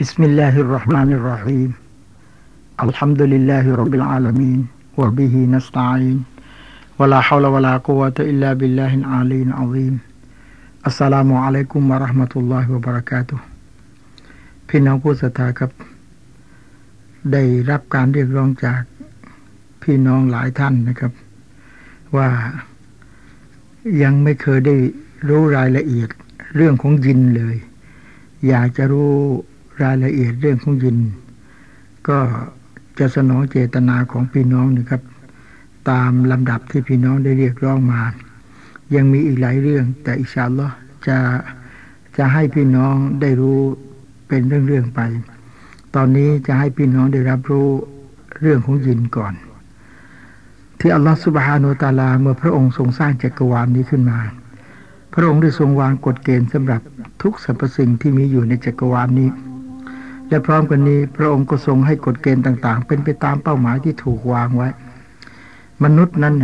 بسم الله الرحمن الرحيم الحمد لله رب العالمين وبه نستعين ولا حول ولا قوة إلا بالله العلي العظيم السلام عليكم ورحمة الله وبركاته พี่น้องผู้ศรัทธาครับ ได้รับการเรียกร้องจากพี่น้องหลายท่านนะครับ ว่ายังไม่เคยได้รู้รายละเอียดเรื่องของยินเลย อยากจะรู้ รายละเอียดเรื่องของยิน ก็จะสนองเจตนาของพี่น้องนะครับ ตามลำดับที่พี่น้องได้เรียกร้องมา ยังมีอีกหลายเรื่อง แต่อิชาลอจะจะให้พี่น้องได้รู้เป็นเรื่องๆไป ตอนนี้จะให้พี่น้องได้รับรู้เรื่องของยินก่อน ที่อัลลอฮฺสุบฮานุตาลาเมื่อพระองค์ทรงสร้างจักรวาลนี้ขึ้นมาพระองค์ได้ทรงวางกฎเกณฑ์สำหรับทุกสรรพสิ่งที่มีอยู่ในจักรวาลนี้ และพร้อมกันนี้ พระองค์ก็ทรงให้กฎเกณฑ์ต่าง ๆ เป็นไปตามเป้าหมายที่ถูกวางไว้ มนุษย์นั้น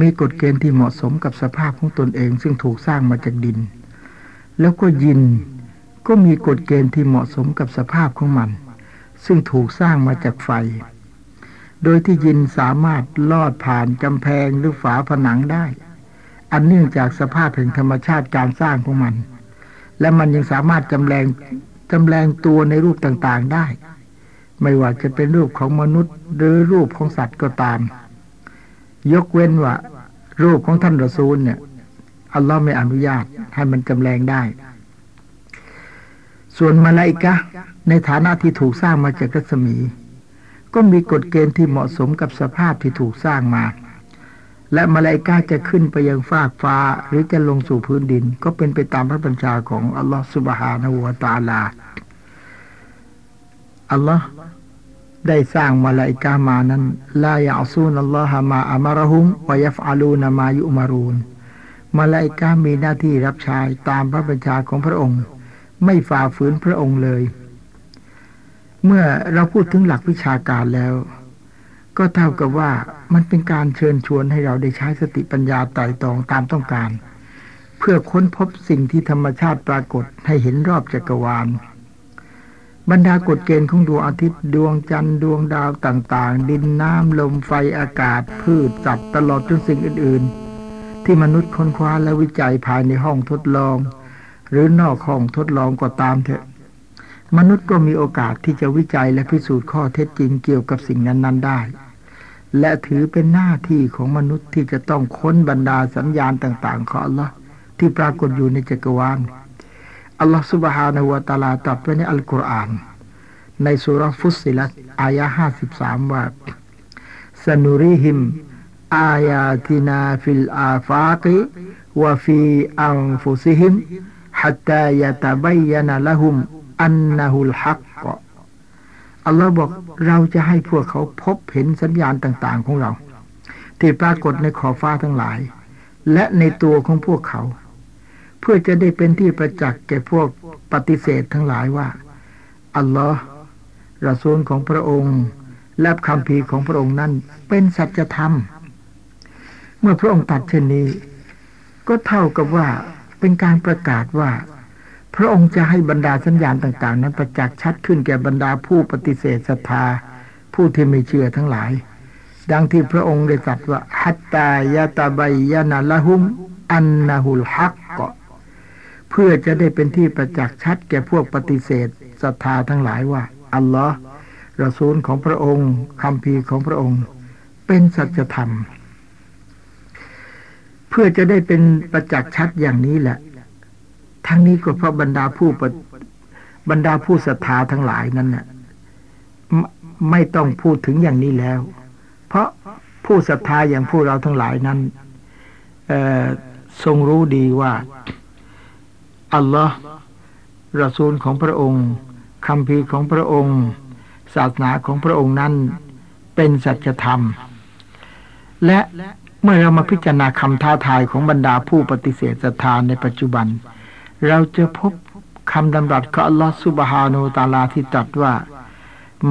มีกฎเกณฑ์ที่เหมาะสมกับสภาพของตนเอง ซึ่งถูกสร้างมาจากดิน แล้วก็ยินก็มีกฎเกณฑ์ที่เหมาะสมกับสภาพของมัน ซึ่งถูกสร้างมาจากไฟ โดยที่ยินสามารถลอดผ่านกำแพงหรือฝาผนังได้ อันเนื่องจากสภาพแห่งธรรมชาติการสร้างของมัน และมันยังสามารถจำแรง จำแรงตัวในรูปต่างๆได้ ไม่ว่าจะเป็นรูปของมนุษย์ หรือรูปของสัตว์ก็ตาม ยกเว้นว่า รูปของท่านรอซูลเนี่ยอัลลอฮ์ไม่อนุญาตให้มันจำแรงได้ ส่วนมาลาอิกะในฐานะที่ถูกสร้างมาจากรัศมี ก็มีกฎเกณฑ์ที่เหมาะสมกับสภาพที่ถูกสร้างมา และมาลาอิกะจะขึ้นไปยังฟากฟ้า หรือจะลงสู่พื้นดิน ก็เป็นไปตามพระบัญชาของอัลลอฮ์สุบฮานะฮูวตาลา อัลลอฮ์ได้สร้างมาลาอิกามานั้นลายาซูนอัลลอฮ์มาอามารหุมวยัฟอาลูนามายุมารูนมาลาอิกามีหน้าที่รับใช้ตามพระบัญชาของพระองค์ ไม่ฝ่าฝืนพระองค์เลย เมื่อเราพูดถึงหลักวิชาการแล้ว ก็เท่ากับว่ามันเป็นการเชิญชวนให้เราได้ใช้สติปัญญาไต่ตองตามต้องการ เพื่อค้นพบสิ่งที่ธรรมชาติปรากฏให้เห็นรอบจักรวาล บรรดากฎเกณฑ์ของดวงอาทิตย์ดวงจันทร์ดวงดาวต่างๆ ดินน้ำลมไฟอากาศ พืชสัตว์ตลอดจนสิ่งอื่น ๆ ที่มนุษย์ค้นคว้าและวิจัยภายในห้องทดลอง หรือนอกห้องทดลองก็ตามเถอะมนุษย์ก็มีโอกาสที่จะวิจัยและพิสูจน์ข้อเท็จจริงเกี่ยวกับสิ่งนั้น ๆ ได้ และถือเป็นหน้าที่ของมนุษย์ที่จะต้องค้นบรรดาสัญญาณต่างๆของอัลลอฮ์ที่ปรากฏอยู่ในจักรวาล อัลลอฮฺ سبحانه และ تعالى ตรัสไว้ในอัลกุรอาน ในสุรฟุสซิลัตอายะห้าสิบสามว่าสนุริหิม อายาตินาฟิลอาฟากิวะฟีอันฟุซิหิม حتى يتبين لهم أنه الحق อัลลอฮ์บอกเราจะให้พวกเขาพบเห็นสัญญาณต่างๆของเรา ที่ปรากฏในขอบฟ้าทั้งหลาย และในตัวของพวกเขา เพื่อจะได้เป็นที่ประจักษ์แก่พวกปฏิเสธทั้งหลายว่า อัลลอฮ์รอซูลของพระองค์และคำพีของพระองค์นั้นเป็นสัจธรรม เมื่อพระองค์ตัดเช่นนี้ ก็เท่ากับว่าเป็นการประกาศว่า พระองค์จะให้บรรดาสัญญาณต่าง ๆ นั้นประจักษ์ชัดขึ้นแก่บรรดาผู้ปฏิเสธศรัทธา ผู้ที่ไม่เชื่อทั้งหลาย ดังที่พระองค์ได้ตรัสว่าฮัตตายาตาบยานาละหุมอันนาหุลฮักกเพื่อจะได้เป็นที่ประจักษ์ชัดแก่พวกปฏิเสธศรัทธาทั้งหลายว่า อัลลอฮ์รอซูลของพระองค์คำพีของพระองค์ เป็นสัจธรรม เพื่อจะได้เป็นประจักษ์ชัดอย่างนี้แหละ ทั้งนี้ก็เพราะบรรดาผู้บรรดาผู้ศรัทธาทั้งหลายนั้นน่ะไม่ต้องพูดถึงอย่างนี้แล้ว เพราะผู้ศรัทธาอย่างผู้เราทั้งหลายนั้นทรงรู้ดีว่า อัลลอฮ์รอซูลของพระองค์คำพีของพระองค์ ศาสนาของพระองค์นั้น เป็นสัจธรรม และเมื่อเรามาพิจารณาคำท้าทายของบรรดาผู้ปฏิเสธศรัทธาในปัจจุบัน เราจะพบคำดำรัสของอัลลอฮฺสุบฮานูตาลาที่ตรัสว่า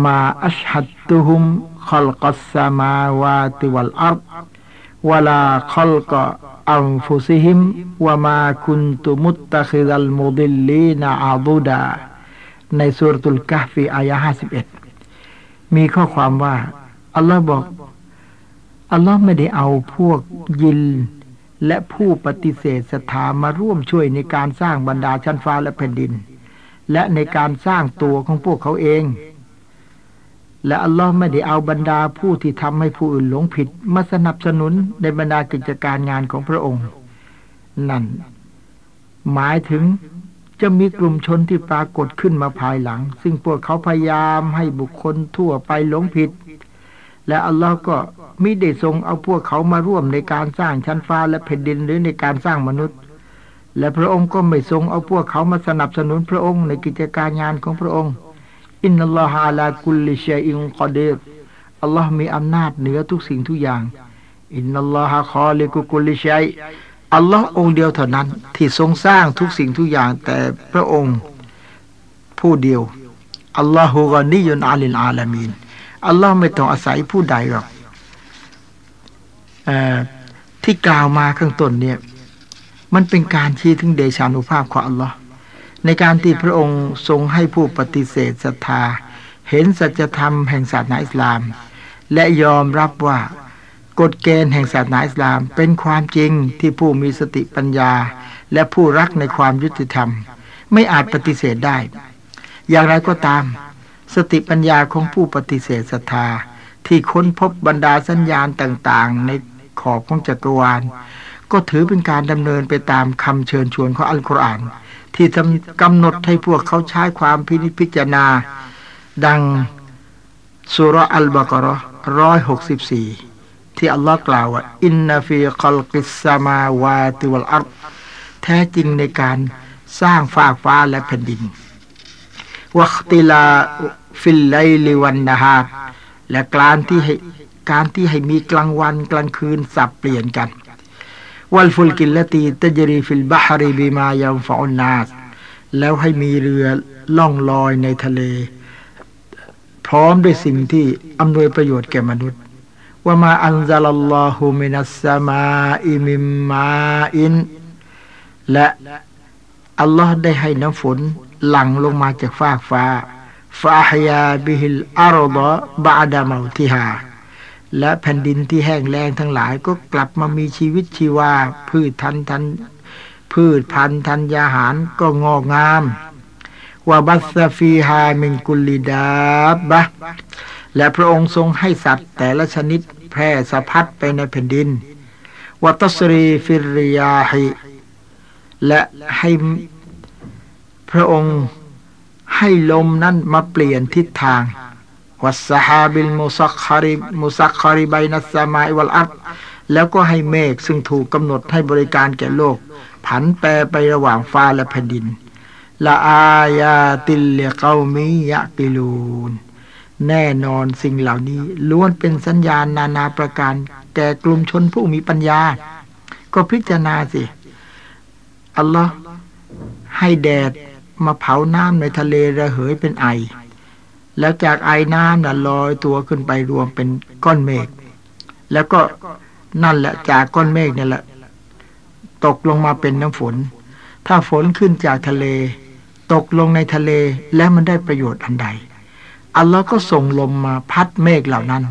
มาอัชฮัดตุฮุมขลกัสสมาวาติวัลอัรวลาขลกอันฟุซิฮิมวะมาคุนตุมุตตะคิดัลมุดิลลีนาอาบุดา ในสุรตุลกะฟีอายะห้าสิบเอ็ดมีข้อความว่า อัลลอฮ์บอก อัลลอฮ์ไม่ได้เอาพวกยิน และผู้ปฏิเสธศรัทธามาร่วมช่วยในการสร้างบรรดาชั้นฟ้าและแผ่นดิน และในการสร้างตัวของพวกเขาเอง และอัลลอฮ์ไม่ได้เอาบรรดาผู้ที่ทำให้ผู้อื่นหลงผิด มาสนับสนุนในบรรดากิจการงานของพระองค์ นั่น หมายถึงจะมีกลุ่มชนที่ปรากฏขึ้นมาภายหลัง ซึ่งพวกเขาพยายามให้บุคคลทั่วไปหลงผิด และอัลลอฮ์ก็มิได้ทรงเอาพวกเขามาร่วมในการสร้างชั้นฟ้าและแผ่นดินหรือในการสร้างมนุษย์ และพระองค์ก็ไม่ทรงเอาพวกเขามาสนับสนุนพระองค์ในกิจการงานของพระองค์ إن الله على كل شيء قديرอัลลอฮ์มีอำนาจเหนือทุกสิ่งทุกอย่าง إن الله خالق كل شيءอัลลอฮ์องค์เดียวเท่านั้นที่ทรงสร้างทุกสิ่งทุกอย่างแต่พระองค์ผู้เดียวالله غني عن العالمين อัลลอฮ์ไม่ต้องอาศัยผู้ใดหรอกที่กล่าวมาข้างต้นเนี่ย มันเป็นการชี้ถึงเดชานุภาพของอัลลอฮ์ในการที่พระองค์ทรงให้ผู้ปฏิเสธศรัทธา เห็นสัจธรรมแห่งศาสนาอิสลาม และยอมรับว่ากฎเกณฑ์แห่งศาสนาอิสลามเป็นความจริงที่ผู้มีสติปัญญา และผู้รักในความยุติธรรม ไม่อาจปฏิเสธได้ อย่างไรก็ตาม สติปัญญาของผู้ปฏิเสธศรัทธา ที่ค้นพบบรรดาสัญญาณต่างๆ ในขอบของจักรวาล ก็ถือเป็นการดำเนินไปตามคำเชิญชวนของอัลกุรอาน ที่กำหนดให้พวกเขาใช้ความพินิจพิจารณา ดังสุรอัลบากรร้อยหกสิบสี่ที่อัลลอฮ์กล่าวว่า إن في خلق السماوات والأرضแท้จริงในการสร้างฟ้าฟ้าและแผ่นดินواختلاف الليل والنهارและการที่ให้การที่ให้มีกลางวันกลางคืนสับเปลี่ยนกัน والفلك التي تجري في البحر بما ينفع الناسแล้วให้มีเรือล่องลอยในทะเล พร้อมด้วยสิ่งที่อำนวยประโยชน์แก่มนุษย์وما أنزل الله من السماء من ماء และอัลลอฮ์ได้ให้น้ำฝนหลั่งลงมาจากฟากฟ้า فأحيا به الأرض بعد موتهاและแผ่นดินที่แห้งแล้งทั้งหลายก็กลับมามีชีวิตชีวา พืชทันทันพืชพันธุ์ธัญญาหารก็งอกงามوبث فيها من كل دابةและพระองค์ทรงให้สัตว์แต่ละชนิดแพร่สะพัดไปในแผ่นดินوتصريف الرياحและให้พระองค์ ให้ลมนั้นมาเปลี่ยนทิศทางوالسحاب المسخر المسخر بين السماء والأرضแล้วก็ให้เมฆซึ่งถูกกำหนดให้บริการแก่โลก ผันแปรไประหว่างฟ้าและแผ่นดินلآيات لقوم يعقلونแน่นอนสิ่งเหล่านี้ล้วนเป็นสัญญาณนานาประการ แก่กลุ่มชนผู้มีปัญญา ก็พิจารณาสิ อัลลอฮ์ให้แดด มาเผาน้ำในทะเลระเหยเป็นไอ แล้วจากไอน้ำน่ะลอยตัวขึ้นไปรวมเป็นก้อนเมฆแล้วก็นั่นแหละจากก้อนเมฆนี่แหละ ตกลงมาเป็นน้ำฝน ถ้าฝนขึ้นจากทะเล ตกลงในทะเลแล้วมันได้ประโยชน์อันใด อัลลอฮ์ก็ส่งลมมาพัดเมฆเหล่านั้น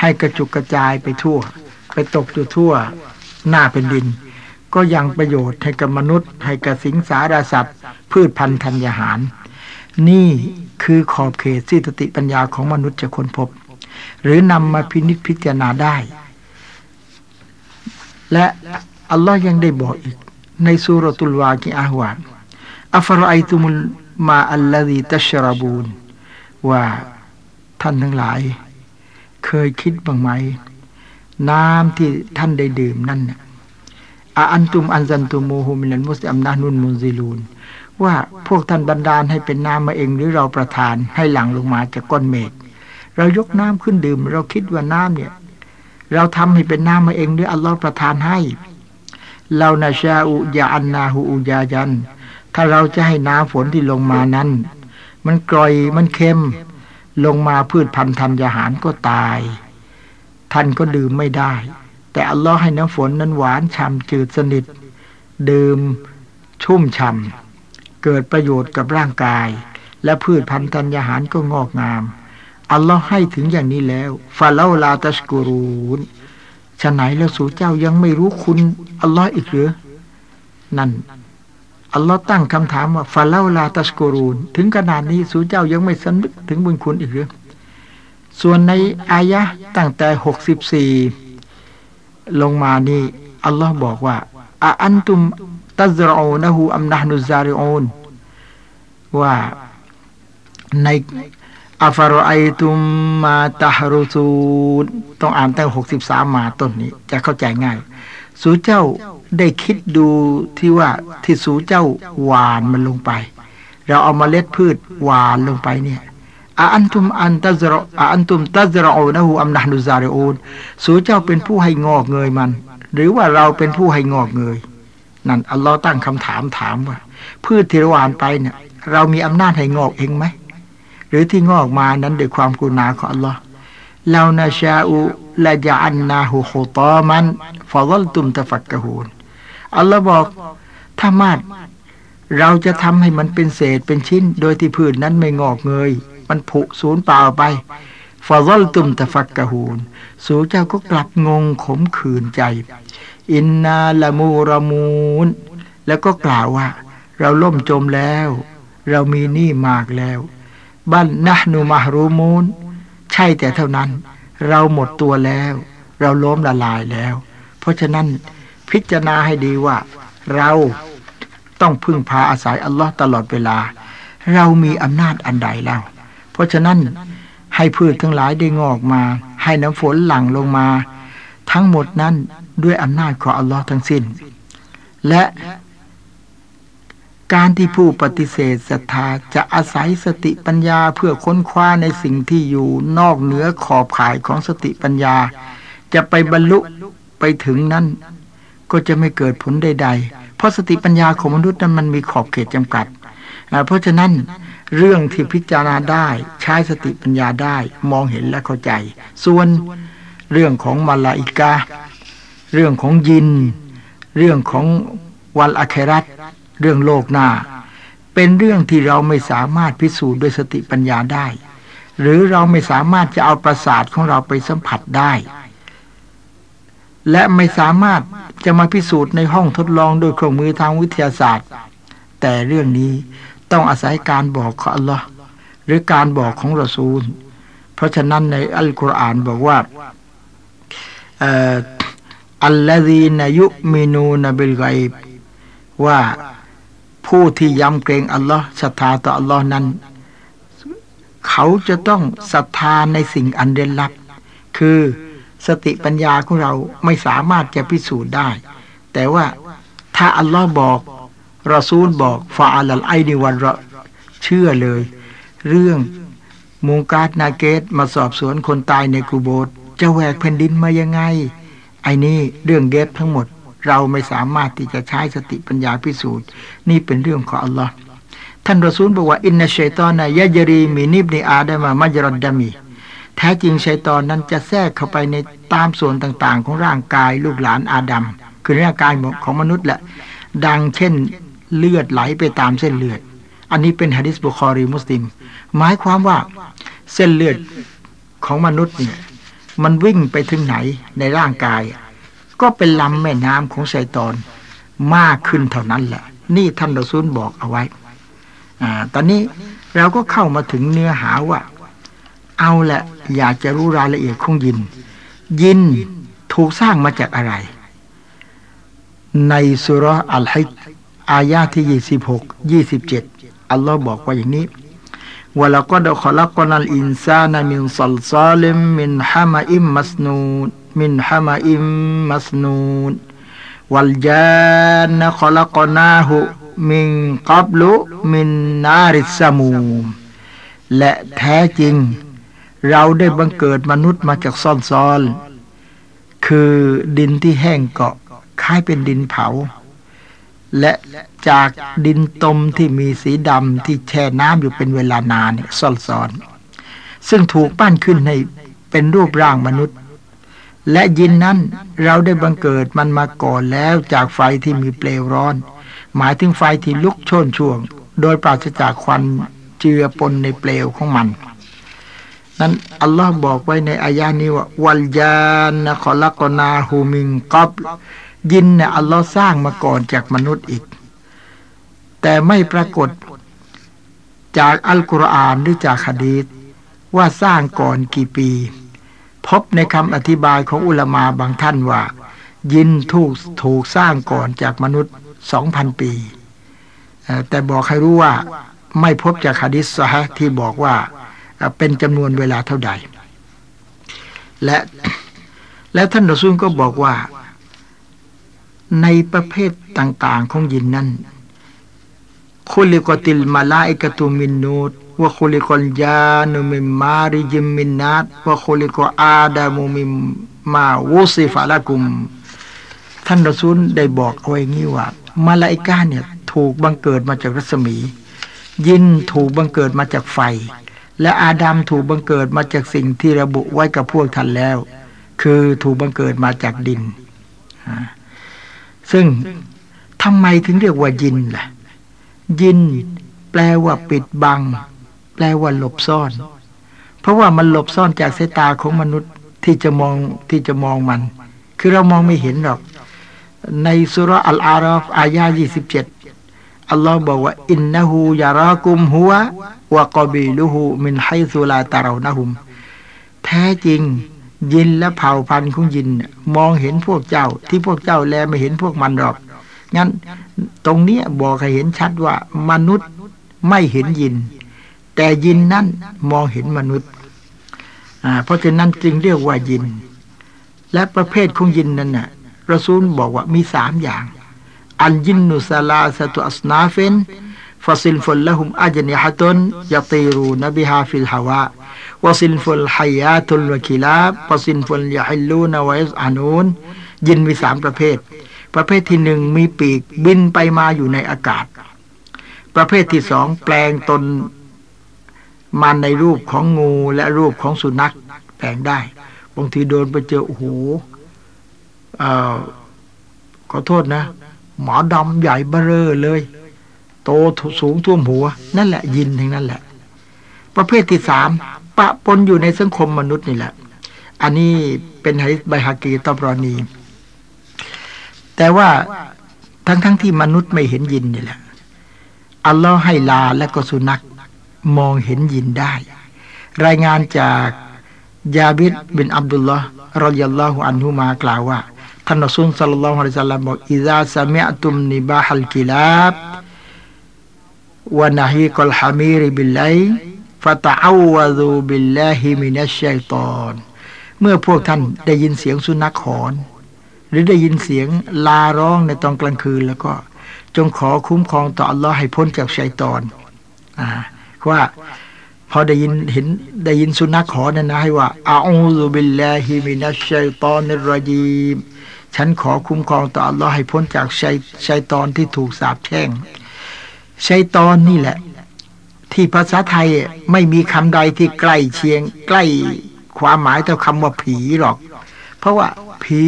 ให้กระจุกกระจายไปทั่ว ไปตกอยู่ทั่ว หน้าเป็นดิน ก็ยังประโยชน์ให้กับมนุษย์ ให้กับสิงสารสัตว์ พืชพันธุ์ธัญญาหาร นี่คือขอบเขตที่สติปัญญาของมนุษย์จะค้นพบ หรือนำมาพินิจพิจารณาได้ และอัลลอฮ์ยังได้บอกอีก ในสุรตุลวากิอาฮวานอัฟรไอตุมุลมาอัลลดีตัชรบูนว่าท่านทั้งหลาย เคยคิดบ้างไหม น้ำที่ท่านได้ดื่มนั่น อาอันตุมอันซันตุมูฮูมินันมุสลิมนานุนมุนซิลูนว่าพวกท่านบันดาลให้เป็นน้ำมาเองหรือเราประทานให้หลั่งลงมาจากก้อนเมฆเรายกน้ำขึ้นดื่ม เราคิดว่าน้ำเนี่ย เราทำให้เป็นน้ำมาเองหรืออัลลอฮ์ประทานให้เรานาชาอุยาอันนาหูอุยายัน ถ้าเราจะให้น้ำฝนที่ลงมานั้น มันกร่อยมันเค็ม ลงมาพืชพันธุ์ธัญญาหารก็ตาย ท่านก็ดื่มไม่ได้ แต่อัลลอฮ์ให้น้ำฝนนั้นหวานฉ่ำจืดสนิท ดื่มชุ่มฉ่ำเกิดประโยชน์กับร่างกาย และพืชพันธุ์ธัญญาหารก็งอกงาม อัลลอฮ์ให้ถึงอย่างนี้แล้วฟาเลาลาตัสกูรูนฉะไหนแล้วสู่เจ้ายังไม่รู้คุณอัลลอฮ์อีกหรือ นั่นอัลลอฮ์ตั้งคำถามว่าฟาเลาลาตัสกูรูนถึงขนาดนี้สู่เจ้ายังไม่สนึกถึงบุญคุณอีกหรือ ส่วนในอายะตั้งแต่หกสิบสี่ ลงมานี่อัลลอฮ์บอกว่าอาอันตุมตัซรอนะฮูอัมนะฮนุซาริอูนว่าในอัฟรอไอตุมมาตาฮรุซูนต้องอ่านตั้งหกสิบสามมาต้นนี้ จะเข้าใจง่าย สูเจ้าได้คิดดูที่ว่าที่สูเจ้าหวานมันลงไป เราเอามาเล็ดพืชหวานลงไปเนี่ย อาอันตุมอันตัซรอาอันตุมตัซรอูนะฮูอัมนะฮนุซาริอูนสูเจ้าเป็นผู้ให้งอกเงยมัน หรือว่าเราเป็นผู้ให้งอกเงย นั่นอัลลอฮ์ตั้งคำถามถามว่าพืชที่เราหวานไปเนี่ย เรามีอำนาจให้งอกเองไหมหรือที่งอกมานั้นด้วยความกุณาของอัลลอฮ์เรานาชาอุละจอันนาหูโคตอมันฟอลตุมตะฟักกะฮูนอัลลอฮ์บอกถ้ามาดเราจะทำให้มันเป็นเศษเป็นชิ้น โดยที่พืชนั้นไม่งอกเงย มันผุสูญเปล่าไปฟอลตุมตะฟักกะฮูน สูเจ้าก็กลับงงขมขื่นใจ อินนาละมูรมูน แล้วก็กล่าวว่า เราล่มจมแล้ว เรามีหนี้มากแล้ว บ้านนะนูมารูมูน ใช่แต่เท่านั้น เราหมดตัวแล้ว เราล้มละลายแล้ว เพราะฉะนั้นพิจารณาให้ดีว่า เราต้องพึ่งพาอาศัยอัลลอฮ์ตลอดเวลา เรามีอำนาจอันใดแล้ว เพราะฉะนั้นให้พืชทั้งหลายได้งอกมา ให้น้ำฝนหลั่งลงมา ทั้งหมดนั้นด้วยอำนาจของอัลลอฮ์ทั้งสิ้น และการที่ผู้ปฏิเสธศรัทธาจะอาศัยสติปัญญาเพื่อค้นคว้าในสิ่งที่อยู่นอกเหนือขอบข่ายของสติปัญญา จะไปบรรลุไปถึงนั้น ก็จะไม่เกิดผลใด ๆ เพราะสติปัญญาของมนุษย์นั้นมันมีขอบเขตจำกัด เพราะฉะนั้น เรื่องที่พิจารณาได้ใช้สติปัญญาได้มองเห็นและเข้าใจ ส่วนเรื่องของมาลาอิกา เรื่องของยิน เรื่องของวันอัครัตเรื่องโลกหน้า เป็นเรื่องที่เราไม่สามารถพิสูจน์ด้วยสติปัญญาได้ หรือเราไม่สามารถจะเอาประสาทของเราไปสัมผัสได้ และไม่สามารถจะมาพิสูจน์ในห้องทดลองโดยเครื่องมือทางวิทยาศาสตร์ แต่เรื่องนี้ ต้องอาศัยการบอกของอัลลอฮ์หรือการบอกของรอซูล เพราะฉะนั้นในอัลกุรอานบอกว่าอัลลอฮีนายุมินูนบิลไกบว่าผู้ที่ยำเกรงอัลลอฮ์ศรัทธาต่ออัลลอฮ์นั้น เขาจะต้องศรัทธาในสิ่งอันเด่นลับ คือสติปัญญาของเราไม่สามารถจะพิสูจน์ได้ แต่ว่าถ้าอัลลอฮ์บอก รอซูลบอกفعلى العين والرأسเชื่อเลย เรื่องมุงกัรนะกีรมาสอบสวนคนตายในกูโบสจะแหวกแผ่นดินมายังไง ไอ้นี่เรื่อง غيبทั้งหมด เราไม่สามารถที่จะใช้สติปัญญาพิสูจน์ นี่เป็นเรื่องของอัลลอฮ์ท่านรอซูลบอกว่าإن الشيطان يجري من ابن آدم مجرى الدمแท้จริงชัยตอนนั้นจะแทรกเข้าไปในตามส่วนต่างๆ ของร่างกายลูกหลานอาดัมคือร่างกายของมนุษย์แหละ ดังเช่น เลือดไหลไปตามเส้นเลือด อันนี้เป็นฮะดิษบุคอรีมุสลิม หมายความว่าเส้นเลือดของมนุษย์เนี่ย มันวิ่งไปถึงไหนในร่างกาย ก็เป็นลำแม่น้ำของไซตอนมากขึ้นเท่านั้นแหละ นี่ท่านดาซุนบอกเอาไว้อ่าตอนนี้เราก็เข้ามาถึงเนื้อหาว่า เอาแหละอยากจะรู้รายละเอียดของยิน ยินถูกสร้างมาจากอะไร ในสุรอัลฮิ อายาที่ยี่สิบหกยี่สิบเจ็ดอัลลอฮ์บอกว่าอย่างนี้วลก็ดขลักนัลอินซานามินซัลซาลิมมินฮามาอิมมัสนูนมินฮามาอิมมัสนูนวัลจานขลักนาหุมินกับลุมินนาริสมูมและแท้จริง เราได้บังเกิดมนุษย์มาจากซ่อนซอนคือดินที่แห้งเกาะคล้ายเป็นดินเผา และจากดินตมที่มีสีดำที่แช่น้ำอยู่เป็นเวลานานเนี่ยซ่อนซ้อนซึ่งถูกปั้นขึ้นให้เป็นรูปร่างมนุษย์ และยินนั้นเราได้บังเกิดมันมาก่อนแล้วจากไฟที่มีเปลวร้อน หมายถึงไฟที่ลุกโชนช่วง โดยปราศจากควันเจือปนในเปลวของมัน นั้นอัลลอฮ์บอกไว้ในอายานี้ว่า วัลยานนะขอลักนาฮูมิงกับ ยินเนี่ยอัลลอฮ์สร้างมาก่อนจากมนุษย์อีก แต่ไม่ปรากฏจากอัลกุรอานหรือจากฮะดีษว่าสร้างก่อนกี่ปี พบในคำอธิบายของอุลามาบางท่านว่า ยินถูกถูกสร้างก่อนจากมนุษย์สองพันปี แต่บอกให้รู้ว่าไม่พบจากฮะดิษซะฮะที่บอกว่าเป็นจำนวนเวลาเท่าใด และและท่านรอซูลก็บอกว่า ในประเภทต่าง ๆ ของยินนั้นคุลิกติลมาลาอิกตุมินนูตวะคุลิกลยานุมิมาริจิมมินนัดวะคุลิกอาดามุมิมาวุสิฟะละกุม ท่านรอซูลได้บอกเอาไว้งี้ว่ามาลาอิกาเนี่ยถูกบังเกิดมาจากรัศมี ยินถูกบังเกิดมาจากไฟ และอาดัมถูกบังเกิดมาจากสิ่งที่ระบุไว้กับพวกท่านแล้ว คือถูกบังเกิดมาจากดิน ซึ่งทำไมถึงเรียกว่ายินล่ะ ยิน แปลว่าปิดบัง แปลว่าหลบซ่อน เพราะว่ามันหลบซ่อนจากสายตาของมนุษย์ที่จะมองที่จะมองมัน คือเรามองไม่เห็นหรอก ในสุรอัลอาราฟอายา27อัลลอฮ์บอกว่า อินนหูยารากุมหัววะกบีลุหูมินไฮซุลาตาเรานะหุม แท้จริง ยินและเผ่าพันธุ์ของยินมองเห็นพวกเจ้า ที่พวกเจ้าแลไม่เห็นพวกมันหรอก งั้นตรงนี้บอกให้เห็นชัดว่ามนุษย์ไม่เห็นยิน แต่ยินนั้นมองเห็นมนุษย์เพราะฉะนั้นจึงเรียกว่ายิน และประเภทของยินนั้นน่ะรอซูลบอกว่ามีสามอย่าง الجن ثلاثة أصناف فصنف لهم أجنحة يطيرون بها في الهواء وصنف حيات وكلاب وصنف يحلون ويظعنونยินมีสามประเภท ประเภทที่หนึ่งมีปีกบินไปมาอยู่ในอากาศ ประเภทที่สองแปลงตนมาในรูปของงูและรูปของสุนัขแปลงได้ บางทีโดนไปเจอโอ้โหขอโทษนะ หมอดำใหญ่เบ้อเลย โตสูงท่วมหัว นั่นแหละยินทั้งนั้นแหละ ประเภทที่สาม ปะปนอยู่ในสังคมมนุษย์นี่แหละ อันนี้เป็นไฮไบฮากีตอบรอนี แต่ว่าทั้งๆทที่มนุษย์ไม่เห็นยินนี่แหละ อัลลอฮ์ให้ลาและก็สุนัขมองเห็นยินได้ รายงานจากยาบิดบินอับดุลลอฮ์รอยัลลอฮุอันฮุมากล่าวว่าท่านอัสุลสัลลัลลอฮุอะลัยฮิสซาลลัมบอกอิซาสมิอตุมนิบาฮัลกิลาบวะนะฮีกัลฮามีริบิลไล فتعوذوا بالله من الشيطان เมื่อพวกท่านได้ยินเสียงสุนัขหอน หรือได้ยินเสียงลาร้องในตอนกลางคืนแล้วก็จงขอคุ้มครองต่ออัลลอฮ์ให้พ้นจากชัยตอนอ่าว่าพอได้ยินเห็นได้ยินสุนัขหอนนะให้ว่าأعوذ بالله من الشيطان الرجيمฉันขอคุ้มครองต่ออัลลอฮ์ให้พ้นจากชัยชัยตอนที่ถูกสาปแช่งชัยตอนนี่แหละ ที่ภาษาไทยไม่มีคำใดที่ใกล้เชียง ใกล้ความหมายเท่าคำว่าผีหรอก เพราะว่าผี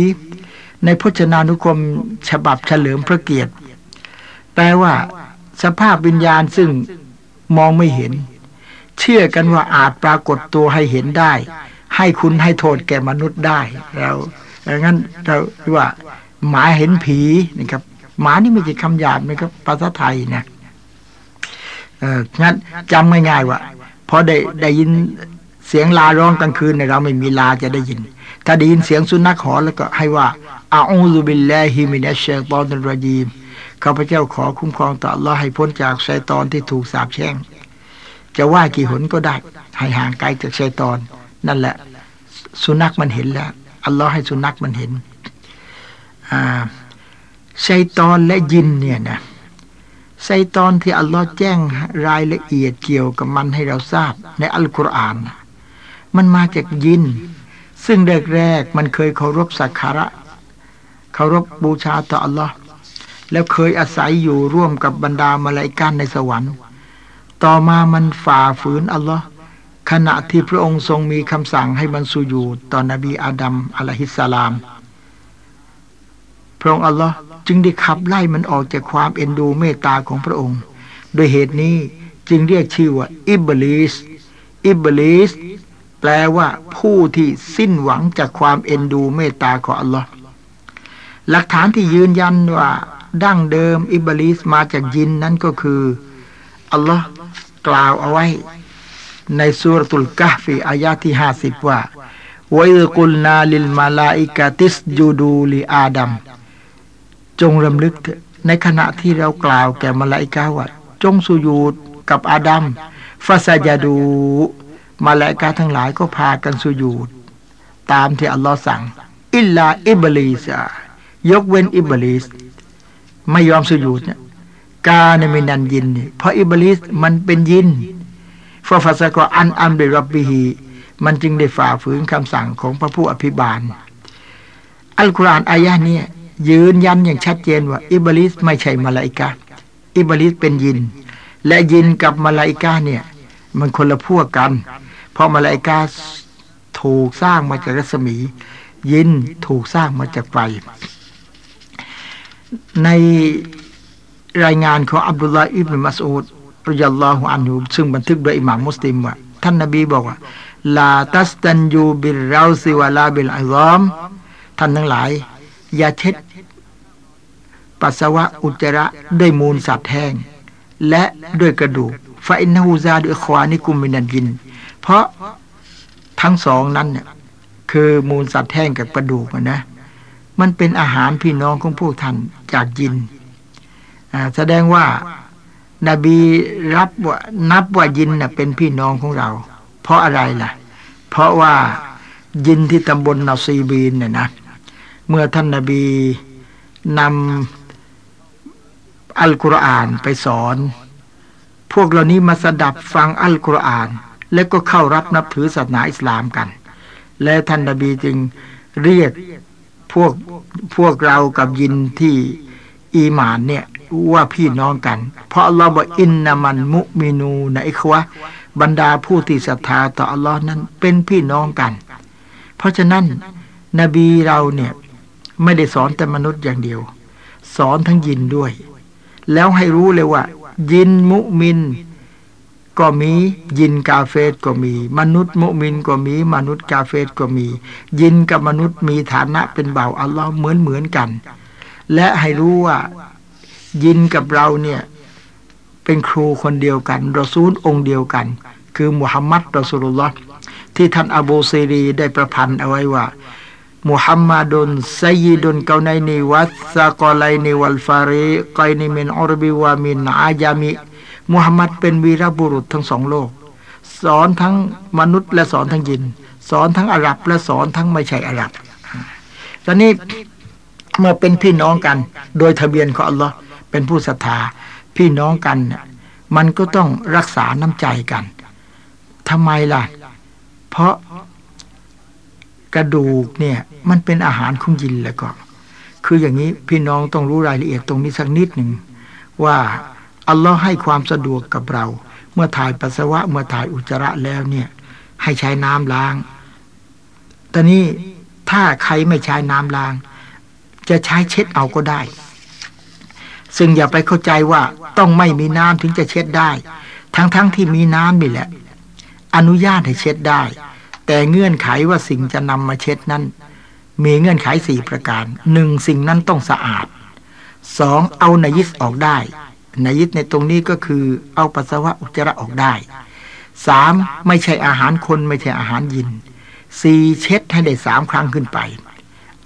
ในพจนานุกรมฉบับเฉลิมพระเกียรติแปลว่า สภาพวิญญาณซึ่งมองไม่เห็น เชื่อกันว่าอาจปรากฏตัวให้เห็นได้ ให้คุณให้โทษแก่มนุษย์ได้เราดังนั้นเราว่าหมาเห็นผีนะครับ หมานี่ไม่ใช่คำหยาบนะครับภาษาไทยนะ เอองั้นจำง่ายๆว่าพอได้ได้ยินเสียงลาร้องกลางคืนเนี่ยเราไม่มีลาจะได้ยิน ถ้าได้ยินเสียงสุนัขหอนแล้วก็ให้ว่าอาอูซุบิลลาฮิมินัชชัยตอนรจีมข้าพเจ้าขอคุ้มครองต่ออัลอให้พ้นจากชัยตอนที่ถูกสาปแช่ง จะว่ากี่หนก็ได้ ให้ห่างไกลจากชัยตอน นั่นแหละ สุนัขมันเห็นแล้ว อัลลอฮ์ให้สุนัขมันเห็น อ่าชัยตอนและยินเนี่ยนะ ชัยตอนที่อัลลอฮ์แจ้งรายละเอียดเกี่ยวกับมันให้เราทราบในอัลกุรอาน มันมาจากยิน ซึ่งแรกๆมันเคยเคารพสักการะเคารพบูชาต่ออัลลอฮ์แล้วเคยอาศัยอยู่ร่วมกับบรรดามาลายกันในสวรรค์ ต่อมามันฝ่าฝืนอัลลอฮ์ขณะที่พระองค์ทรงมีคำสั่งให้มันสุญูดต่อนบีอาดัมอะลัยฮิสสลาม พระองค์อัลลอฮ์ จึงได้ขับไล่มันออกจากความเอ็นดูเมตตาของพระองค์ โดยเหตุนี้จึงเรียกชื่อว่าอิบลิสอิบลิสแปลว่าผู้ที่สิ้นหวังจากความเอ็นดูเมตตาของอัลลอฮ์หลักฐานที่ยืนยันว่า ดั้งเดิมอิบลิสมาจากยินนั้นก็คือ อัลลอฮ์กล่าวเอาไว้ ในสุรตุลกะฟีอายาที่ห้าสิบว่าวิกุลนา จงรำลึกในขณะที่เรากล่าวแก่มาลาอิกาว่าจงสุยูดกับอาดัมฟาซาจาดูมาลาอิกาทั้งหลายก็พากันสุยูดตามที่อัลลอฮ์สั่ง อิลลาอิบลิสยกเว้นอิบลิสไม่ยอมสุยูดเนี่ยكان من الجن เพราะอิบลิสมันเป็นยินففسق عن أمر ربهมันจึงได้ฝ่าฝืนคำสั่งของพระผู้อภิบาล อัลกุรอานอายะนี้ ยืนยันอย่างชัดเจนว่า อิบลิสไม่ใช่มาลาอิกาอิบลิสเป็นยิน และยินกับมาลาอิกาเนี่ย มันคนละพวกกัน เพราะมาลาอิกาถูกสร้างมาจากรัศมี ยินถูกสร้างมาจากไฟในรายงานของอับดุลลาอิบนมัสอูดرضي الله عنهซึ่งบันทึกโดยอิหม่ามมุสลิมว่าท่านนบีบอกว่าلا تستنجوا بالروث ولا بالعظامท่านทั้งหลาย อย่าเช็ด ปัสสาวะอุจจาระด้วยมูลสัตว์แห้ง และด้วยกระดูกفإنه زاد إخوانكم من الجن เพราะทั้งสองนั้นเนี่ยคือมูลสัตว์แห้งกับกระดูกนะ มันเป็นอาหารพี่น้องของพวกท่านจากยินแสดงว่า นบีรับว่านับว่ายินน่ะเป็นพี่น้องของเรา เพราะอะไรล่ะ เพราะว่ายินที่ตำบลนาซีบีนเนี่ยนะ เมื่อท่านนาบีนำอัลกุรอานไปสอน พวกเหล่านี้มาสดับฟังอัลกุรอาน และก็เข้ารับนับถือศาสนาอิสลามกัน และท่านนาบีจึงเรียกพวกพวกเรากับยินที่อีมานเนี่ยว่าพี่น้องกัน เพราะเราบอกอินนามันมุมินูนะอิควะบรรดาผู้ที่ศรัทธาต่ออัลลอฮ์นั้นเป็นพี่น้องกัน เพราะฉะนั้นนบีเราเนี่ย ไม่ได้สอนแต่มนุษย์อย่างเดียว สอนทั้งยินด้วย แล้วให้รู้เลยว่า ยินมุมิน ก็มียินกาเฟตก็มี มนุษย์มุมินก็มี มนุษย์กาเฟตก็มี ยินกับมนุษย์มีฐานะเป็นเบาอัลลอฮ์เหมือนเหมือนกัน และให้รู้ว่า ยินกับเราเนี่ย เป็นครูคนเดียวกันรอซูลองค์เดียวกัน คือมุฮัมมัดรอซูลุลลอฮ์ที่ท่านอบูซีรีได้ประพันธ์เอาไว้ว่า محمد سيد الكونين والثقلين والفريقين من عرب ومن عجمมุฮัมมัดเป็นวีรบุรุษทั้งสองโลก สอนทั้งมนุษย์และสอนทั้งยิน สอนทั้งอาหรับและสอนทั้งไม่ใช่อาหรับตอนนี้เมื่อเป็นพี่น้องกัน โดยทะเบียนของอัลลอฮ์เป็นผู้ศรัทธาพี่น้องกันเนี่ยมันก็ต้องรักษาน้ำใจกันทำไมล่ะ เพราะ กระดูกเนี่ย มันเป็นอาหารคุ้งยินแล้วก็ คืออย่างนี้พี่น้องต้องรู้รายละเอียดตรงนี้สักนิดหนึ่งว่าอัลลอฮ์ให้ความสะดวกกับเรา เมื่อถ่ายปัสสาวะเมื่อถ่ายอุจจาระแล้วเนี่ย ให้ใช้น้ำล้าง ตอนนี้ถ้าใครไม่ใช้น้ำล้าง จะใช้เช็ดเอาก็ได้ ซึ่งอย่าไปเข้าใจว่าต้องไม่มีน้ำถึงจะเช็ดได้ ทั้งๆทที่มีน้ำนี่แหละ อนุญาตให้เช็ดได้ แต่เงื่อนไขว่าสิ่งจะนำมาเช็ดนั้น มีเงื่อนไขสี่ประการหนึ่งสิ่งนั้นต้องสะอาดสองเอานายิสออกได้นายิสในตรงนี้ก็คือ เอาปัสสาวะอุจจาระออกได้สามไม่ใช่อาหารคนไม่ใช่อาหารยินสี่เช็ดให้ได้สามครั้งขึ้นไป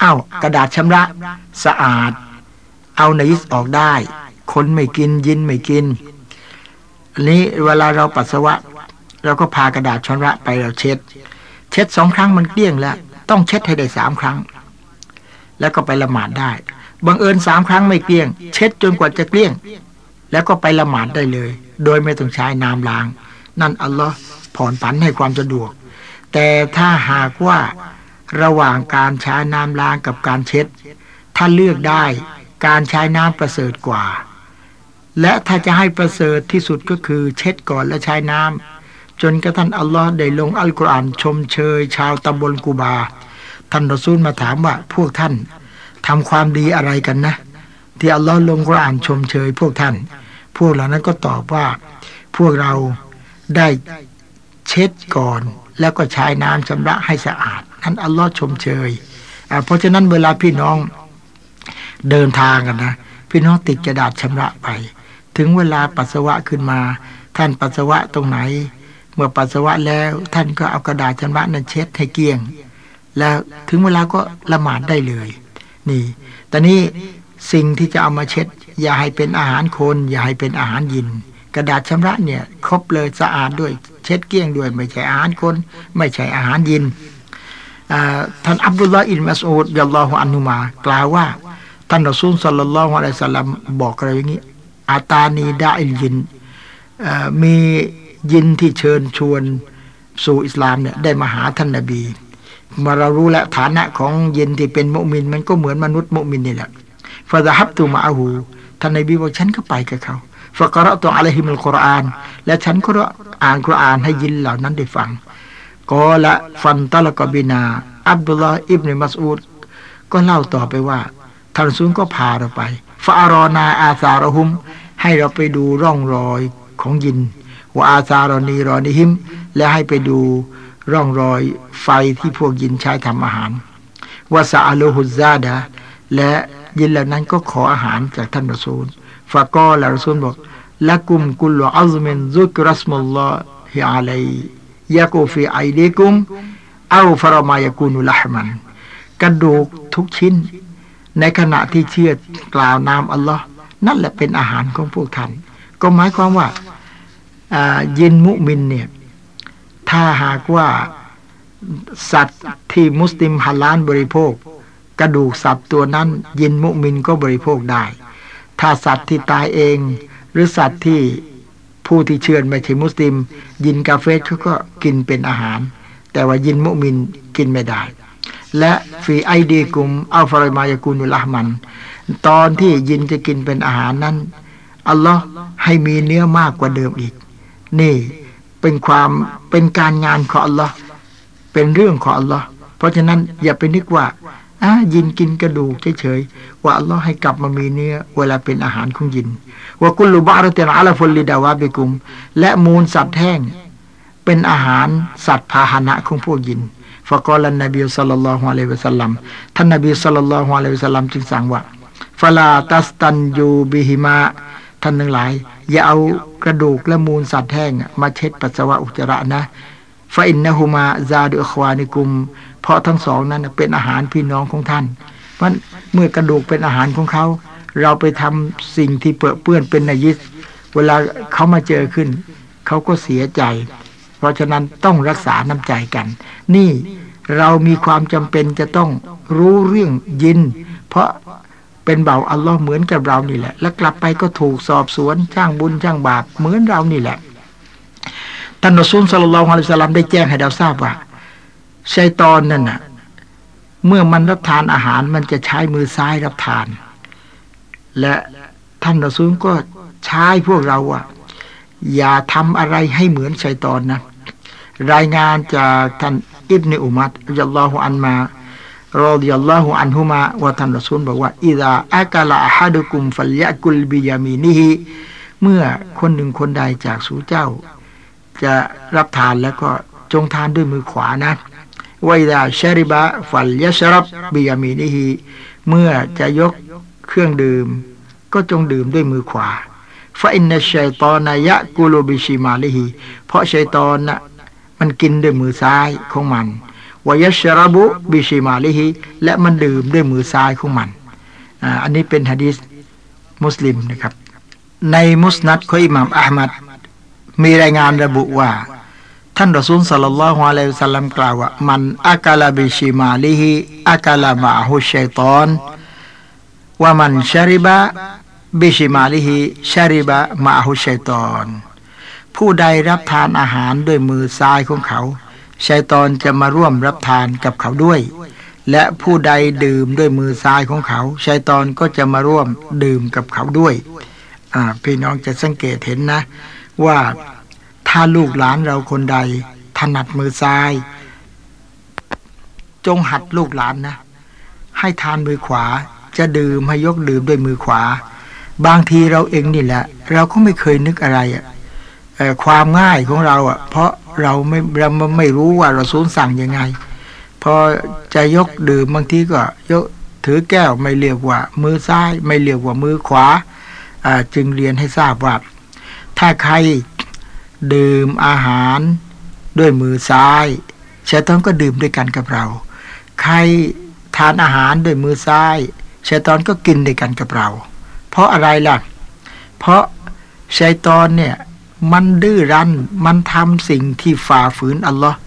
เอา้ากระดาษชำระ สะอาด เอาในยิสออกได้ คนไม่กินยินไม่กินอันนี้เวลาเราปัสสาวะเราก็พากระดาษชำระไปเราเช็ด เช็ดสองครั้งมันเกลี้ยงแล้ว ต้องเช็ดให้ได้สามครั้ง แล้วก็ไปละหมาดได้บังเอิญสามครั้งไม่เกลี้ยง เช็ดจนกว่าจะเกลี้ยง แล้วก็ไปละหมาดได้เลย โดยไม่ต้องใช้น้ำล้าง นั่นอัลลอฮ์ผ่อนผันให้ความสะดวก แต่ถ้าหากว่าระหว่างการใช้น้ำล้างกับการเช็ด ถ้าเลือกได้การใช้น้ำประเสริฐกว่า และถ้าจะให้ประเสริฐที่สุดก็คือเช็ดก่อนและใช้น้ำ จนกระทั่งอัลลอฮ์ได้ลงอัลกุรอานชมเชย ชาวตำบลกูบา ท่านรอซูลมาถามว่าพวกท่านทำความดีอะไรกันนะ ที่อัลลอฮ์ลงกุรอานชมเชย พวกท่าน พวกเหล่านั้นก็ตอบว่า พวกเราได้เช็ดก่อน แล้วก็ใช้น้ำชำระให้สะอาดนั้นอัลลอฮ์ชมเชยเพราะฉะนั้นเวลาพี่น้องเดินทางกันนะ พี่น้องติดกระดาษชำระไป ถึงเวลาปัสสาวะขึ้นมา ท่านปัสสาวะตรงไหน เมื่อปัสสาวะแล้วท่านก็เอากระดาษชำระนั้นเช็ดให้เกลี้ยง แล้วถึงเวลาก็ละหมาดได้เลย นี่ แต่นี้สิ่งที่จะเอามาเช็ด อย่าให้เป็นอาหารคน อย่าให้เป็นอาหารยิน กระดาษชำระเนี่ย ครบเลยสะอาดด้วยเช็ดเกลี้ยงด้วย ไม่ใช่อาหารคน ไม่ใช่อาหารยินท่านอับดุลลาอินมัสอูดยัลลอฮุอันนุมากล่าวว่าท่านรอซูลสัลลัลลอฮุอะลัยฮิสลลัมบอกอะไรอย่างนี้อาตานีดาอิลยินมี ยินที่เชิญชวนสู่อิสลามเนี่ยได้มาหาท่านนบีมาเรารู้แล้วฐานะของยินที่เป็นมุมิน มันก็เหมือนมนุษย์มุมินนี่แหละฟาซาฮับตูมาอาหูท่านนบีบอกฉันก็ไปกับเขาฟะกระตัวอะลัยฮิมุลกุรอาน และฉันก็อ่านกุรอานให้ยินเหล่านั้นได้ฟังก็ละฟันตะละกบินา อับดุลลาห์อิบเนมัสอูดก็เล่าต่อไปว่าท่านซุนก็พาเราไปฟาอารอนาอาซารหุม ให้เราไปดูร่องรอยของยิน ว่าอาซารอนีรอนิหิม และให้ไปดูร่องรอยไฟที่พวกยินใช้ทำอาหารว่าซาอโลฮุซาดะและยินเหล่านั้นก็ขออาหารจากท่านรอซูลฟากอละรอซูลบอกละกุมกุลอัลมินซุกรัสมุลลอฮิอาลัยยากูฟีไอเดกุมเอาฟารมายกูนุลหมันกระดูกทุกชิ้น ในขณะที่เชื่อกล่าวนามอัลลอฮ์นั่นแหละเป็นอาหารของพวกท่าน ก็หมายความว่า ยินมุมินเนี่ย ถ้าหากว่าสัตว์ที่มุสลิมฮัลลานบริโภค กระดูกสัตว์ตัวนั้นยินมุมินก็บริโภคได้ ถ้าสัตว์ที่ตายเอง หรือสัตว์ที่ผู้ที่เชื่อไม่ใช่มุสลิม ยินกาเฟสเขาก็กินเป็นอาหาร แต่ว่ายินมุมินกินไม่ได้ และฟีไอดีกุมอัลฟารมายากุนุลห์มัน ตอนที่ยินจะกินเป็นอาหารนั้นอัลลอฮ์ให้มีเนื้อมากกว่าเดิมอีก นี่เป็นความเป็นการงานของอัลลอฮ์เป็นเรื่องของอัลลอฮ์เพราะฉะนั้นอย่าไปนึกว่าอ่ายินกินกระดูกเฉยๆว่าอัลลอฮ์ให้กลับมามีเนื้อ เวลาเป็นอาหารของยินوكل بعرة علف لدوابكم และมูลสัตว์แห้ง เป็นอาหารสัตว์พาหนะของพวกยินفقال النبي صلى الله عليه وسلمท่านนบีสัลลัลลอฮุอะลัยฮิวะสัลลัมจึงสั่งว่าฟลาตัสตันยูบิฮิมา ท่านทั้งหลาย อย่าเอากระดูกและมูลสัตว์แห้งมาเช็ดปัสสาวะอุจจาระนะฟาอินนะฮูมาซาดุอควานิกุม เพราะทั้งสองนั้นเป็นอาหารพี่น้องของท่านเพราะเมื่อกระดูกเป็นอาหารของเขา เราไปทำสิ่งที่เปื้อเปื้อนเป็นนายิสเวลาเขามาเจอขึ้น เขาก็เสียใจ เพราะฉะนั้นต้องรักษาน้ำใจกัน นี่เรามีความจำเป็นจะต้องรู้เรื่องยิน เพราะ เป็นเบาอัลลอฮ์เหมือนกับเรานี่แหละ แล้วกลับไปก็ถูกสอบสวนช่างบุญช่างบาปเหมือนเรานี่แหละท่านอซูลสัลลัลอฮุอะลัยฮิสลามได้แจ้งให้เราทราบว่าชัยตอนนั่นน่ะ เมื่อมันรับทานอาหารมันจะใช้มือซ้ายรับทาน และท่านอซูลก็ใช้พวกเราอะ อย่าทำอะไรให้เหมือนชัยตอนนะรายงานจากท่านอิบเนอุมัดยัลลอฮุอันมา รอดิยัลลอฮุอันฮุมาว่าท่านรอซูลบอกว่าอิดาอักลาอะฮัดุกุมฟัลยะกุลบิยามีนิฮิเมื่อคนหนึ่งคนใดจากสู่เจ้า จะรับทานแล้วก็จงทานด้วยมือขวานะวอิดาชริบะฟัลยะชรับบิยามีนิฮิเมื่อจะยกเครื่องดื่ม ก็จงดื่มด้วยมือขวาفإن الشيطان يأكل بشمالهเพราะชัยตอนน่ะมันกินด้วยมือซ้ายของมัน ويشرب بشمالهและมันดื่มด้วยมือซ้ายของมันอันนี้เป็นฮะดีษมุสลิมนะครับ ในมุสนัดของอิหม่ามอะห์มัดมีรายงานระบุว่า ท่านรอซูลصلى الله عليه وسلمกล่าวว่าمن أكل بشمالهอากาลามาฮุชัยตอนว่ามันชาริบะบิชิมาลิฮิชาริบะมาฮุชัยตอน ผู้ใดรับทานอาหารด้วยมือซ้ายของเขา ชัยตอนจะมาร่วมรับทานกับเขาด้วย และผู้ใดดื่มด้วยมือซ้ายของเขาชัยตอนก็จะมาร่วมดื่มกับเขาด้วยพี่น้องจะสังเกตเห็นนะ ว่าถ้าลูกหลานเราคนใด ถนัดมือซ้าย จงหัดลูกหลานนะ ให้ทานมือขวา จะดื่มให้ยกดื่มด้วยมือขวา บางทีเราเองนี่แหละ เราก็ไม่เคยนึกอะไรอะความง่ายของเราอะ เพราะ เราไม่เราไม่รู้ว่าเราสูนสั่งยังไง พอจะยกดื่มบางทีก็ยกถือแก้วไม่เรียกว่า มือซ้าย ไม่เรียกว่ามือขวาจึงเรียนให้ทราบว่า ถ้าใครดื่มอาหารด้วยมือซ้ายชาตอนก็ดื่มด้วยกันกับเรา ใครทานอาหารด้วยมือซ้ายชาตอนก็กินด้วยกันกับเรา เพราะอะไรล่ะ เพราะชายตอนเนี่ย มันดื้อรั้น มันทำสิ่งที่ฝ่าฝืนอัลลอฮ์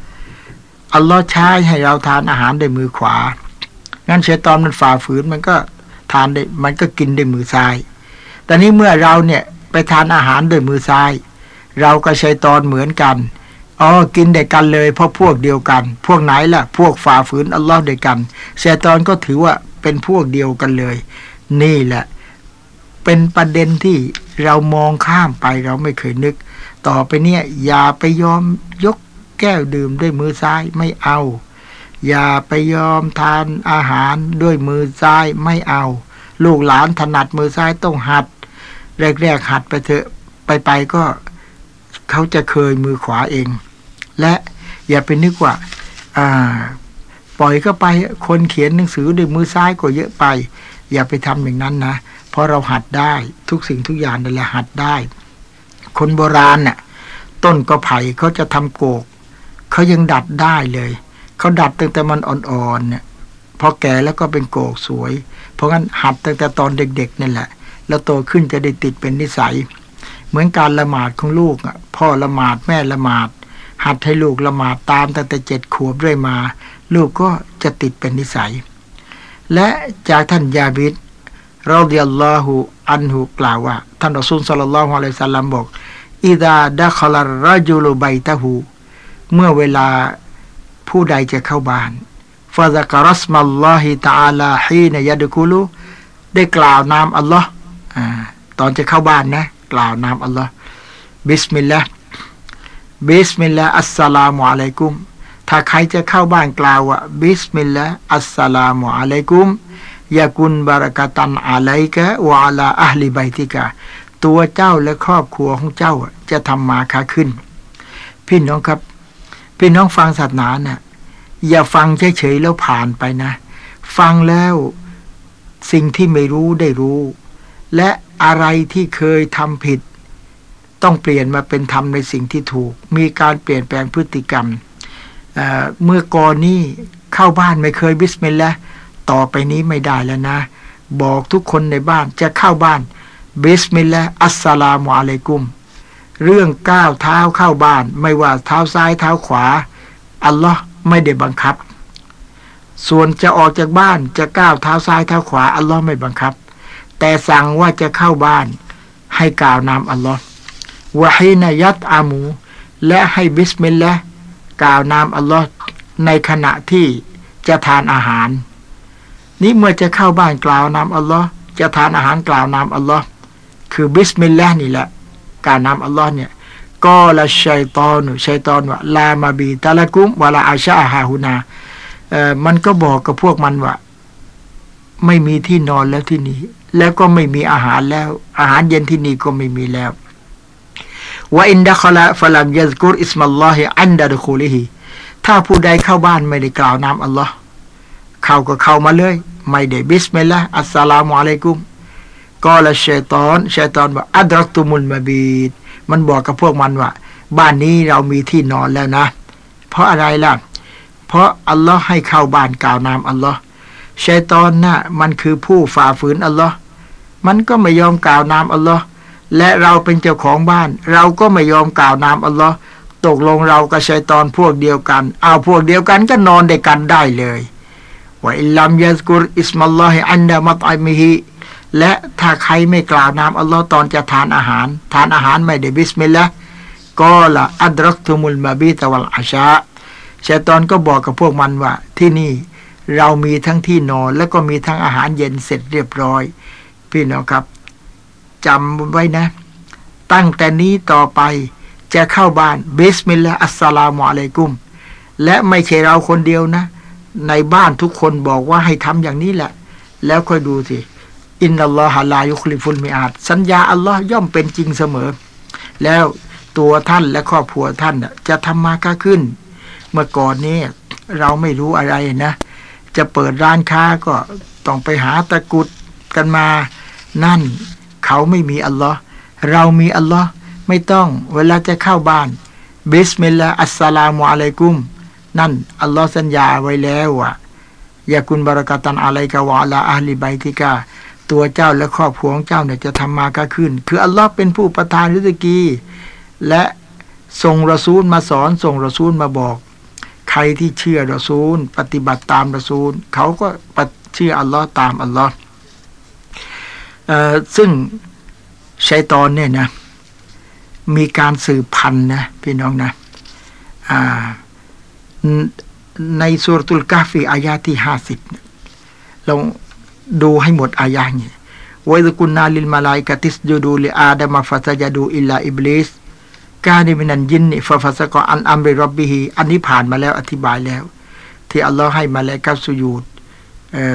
อัลลอฮ์ใช้ให้เราทานอาหารด้วยมือขวา งั้นชายตอนมันฝ่าฝืนมันก็ทานได้มันก็กินด้วยมือซ้าย แต่นี้เมื่อเราเนี่ยไปทานอาหารด้วยมือซ้าย เรากับชายตอนเหมือนกัน อ๋อ กินเด็กกันเลยเพราะพวกเดียวกัน พวกไหนล่ะ พวกฝ่าฝืนอัลลอฮ์เดียวกันชายตอนก็ถือว่าเป็นพวกเดียวกันเลย นี่แหละ เป็นประเด็นที่เรามองข้ามไปเราไม่เคยนึก ต่อไปเนี่ยอย่าไปยอมยกแก้วดื่มด้วยมือซ้ายไม่เอา อย่าไปยอมทานอาหารด้วยมือซ้ายไม่เอา ลูกหลานถนัดมือซ้ายต้องหัด แรกๆหัดไปเถอะไปไปก็เขาจะเคยมือขวาเอง และอย่าไปนึกว่าอ่าปล่อยก็ไปคนเขียนหนังสือด้วยมือซ้ายก็เยอะไป อย่าไปทำอย่างนั้นนะ เพราะเราหัดได้ทุกสิ่งทุกอย่างนั่แหละหัดได้ คนโบราณเนี่ยต้นกระไผ่เขาจะทำโกกเขายังดัดได้เลยเขาดัดตั้งแต่มันอ่อนๆเนี่ยพอแก่แล้วก็เป็นโกกสวย เพราะงั้นหัดตั้งแต่ตอนเด็กๆนี่แหละ แล้วโตขึ้นจะได้ติดเป็นนิสัย เหมือนการละหมาดของลูกอะ พ่อละหมาดแม่ละหมาด หัดให้ลูกละหมาดตามตั้งแต่เจ็ดขวบเรื่อยมา ลูกก็จะติดเป็นนิสัย และจากท่านยาบิด ราเดียลลอฮูعنهกล่าวว่า ท่านอัสลสัลลัลลอฮุอะลัยฮิสัลลัมบอกإذا دخل الرجل بيتهเมื่อเวลาผู้ใดจะเข้าบ้านفذكر اسم الله تعالى حين يدخلได้กล่าวนามอัลลอฮ์ตอนจะเข้าบ้านนะ กล่าวนามอัลลอฮ์บิสมิลลาห์บิสมิลลาห์อัสสลามุอะลัยกุม ถ้าใครจะเข้าบ้านกล่าวว่าบิสมิลลาห์อัสสลามุอะลัยกุม ยากุนบารักตันอะไลกะวะลาอัลลิไบติกะ ตัวเจ้าและครอบครัวของเจ้าจะทำมาค้าขึ้น พี่น้องครับ พี่น้องฟังศาสนานะ่ะอย่าฟังเฉยๆแล้วผ่านไปนะ ฟังแล้วสิ่งที่ไม่รู้ได้รู้ และอะไรที่เคยทำผิด ต้องเปลี่ยนมาเป็นทำในสิ่งที่ถูก มีการเปลี่ยนแปลงพฤติกรรมเมื่อก่อนนี้เข้าบ้านไม่เคยบิสมิลลาห์ ต่อไปนี้ไม่ได้แล้วนะ บอกทุกคนในบ้านจะเข้าบ้านบิสมิลลาห์อัสสลามุอะลัยกุม เรื่องก้าวเท้าเข้าบ้าน ไม่ว่าเท้าซ้ายเท้าขวา อัลลอฮ์ไม่ได้บังคับ ส่วนจะออกจากบ้านจะก้าวเท้าซ้ายเท้าขวา อัลลอฮ์ไม่บังคับ แต่สั่งว่าจะเข้าบ้าน ให้กล่าวนามอัลลอฮ์وحين يطعم และให้บิสมิลลาห์กล่าวนามอัลลอฮ์ในขณะที่จะทานอาหาร นี่เมื่อจะเข้าบ้านกล่าวนามอัลลอฮ์จะทานอาหารกล่าวนามอัลลอฮ์คือบิสมิลลาห์นี่แหละ การนำอัลลอฮ์เนี่ยก็ละชัยตอนชัยตอนว่าลามาบีตะละกุมวะลาอาชาฮาฮุนาเอ่อมันก็บอกกับพวกมันว่า ไม่มีที่นอนแล้วที่นี่แล้วก็ไม่มีอาหารแล้ว อาหารเย็นที่นี่ก็ไม่มีแล้วوإن دخل فلم يذكر اسم الله عند دخولهถ้าผู้ใดเข้าบ้านไม่ได้กล่าวนามอัลลอฮ์ เข้าก็เข้ามาเลย ไม่ได้บิสมิลลาห์อัสสลามุอะลัยกุมقال الشيطان ชัยตอนว่า أدركتم المبيتมันบอกกับพวกมันว่า บ้านนี้เรามีที่นอนแล้วนะ เพราะอะไรล่ะ เพราะอัลลอฮ์ให้เข้าบ้านกล่าวนามอัลลอฮ์ชัยตอนน่ะมันคือผู้ฝ่าฝืนอัลลอฮ์มันก็ไม่ยอมกล่าวนามอัลลอฮ์และเราเป็นเจ้าของบ้าน เราก็ไม่ยอมกล่าวนามอัลลอฮ์ตกลงเรากับชัยตอนพวกเดียวกัน เอาพวกเดียวกันก็นอนด้วยกันได้เลย وإن لم يذكر اسم الله عند مطعمهและถ้าใครไม่กล่าวนามอัลลอฮ์ตอนจะทานอาหาร ทานอาหารไม่ได้บิสมิลละก็ละอัดรักตุมุลมาบีตะวัลอาชาชาตอนก็บอกกับพวกมันว่า ที่นี่เรามีทั้งที่นอน แล้วก็มีทั้งอาหารเย็นเสร็จเรียบร้อย พี่น้องครับจำไว้นะ ตั้งแต่นี้ต่อไปจะเข้าบ้านบิสมิลลาอัสสลามุอะลัยกุม และไม่ใช่เราคนเดียวนะ ในบ้านทุกคนบอกว่าให้ทำอย่างนี้แหละ แล้วค่อยดูสิ อินนัลลอฮะลายุคลิฟุลมิอาดสัญญาอัลลอฮ์ย่อมเป็นจริงเสมอ แล้วตัวท่านและครอบครัวท่านจะทำมาค้าขึ้น เมื่อก่อนนี้เราไม่รู้อะไรนะ จะเปิดร้านค้าก็ต้องไปหาตะกุดกันมา นั่น เขาไม่มีอัลลอฮ์เรามีอัลลอฮ์ไม่ต้อง เวลาจะเข้าบ้านบิสมิลลาอัสสลามุอะลัยกุม นั่น อัลลอฮ์สัญญาไว้แล้วว่ายากุนบารักตันอะไรกะวะลาอัลลิไบติกาตัวเจ้าและครอบครัวของเจ้าเนี่ยจะทำมาก็ขึ้น คืออัลลอฮ์เป็นผู้ประทานริสกี และส่งรอซูลมาสอนส่งรอซูลมาบอก ใครที่เชื่อรอซูล ปฏิบัติตามรอซูล เขาก็เชื่ออัลลอฮ์ตามอัลลอฮ์ซึ่งชัยตอนเนี่ยนะมีการสืบพันธุ์นะพี่น้องนะอ่า ในสุรตุลกาฟีอายาที่ห้าสิบลองดูให้หมดอายาเนี่ยوإذ قلنا للملائكة اسجدوا لآدم فسجدوا إلا إبليس كان من الجن ففسق عن أمر ربهอันนี้ผ่านมาแล้วอธิบายแล้ว ที่อัลลอฮ์ให้มาลาอิกาสุยูด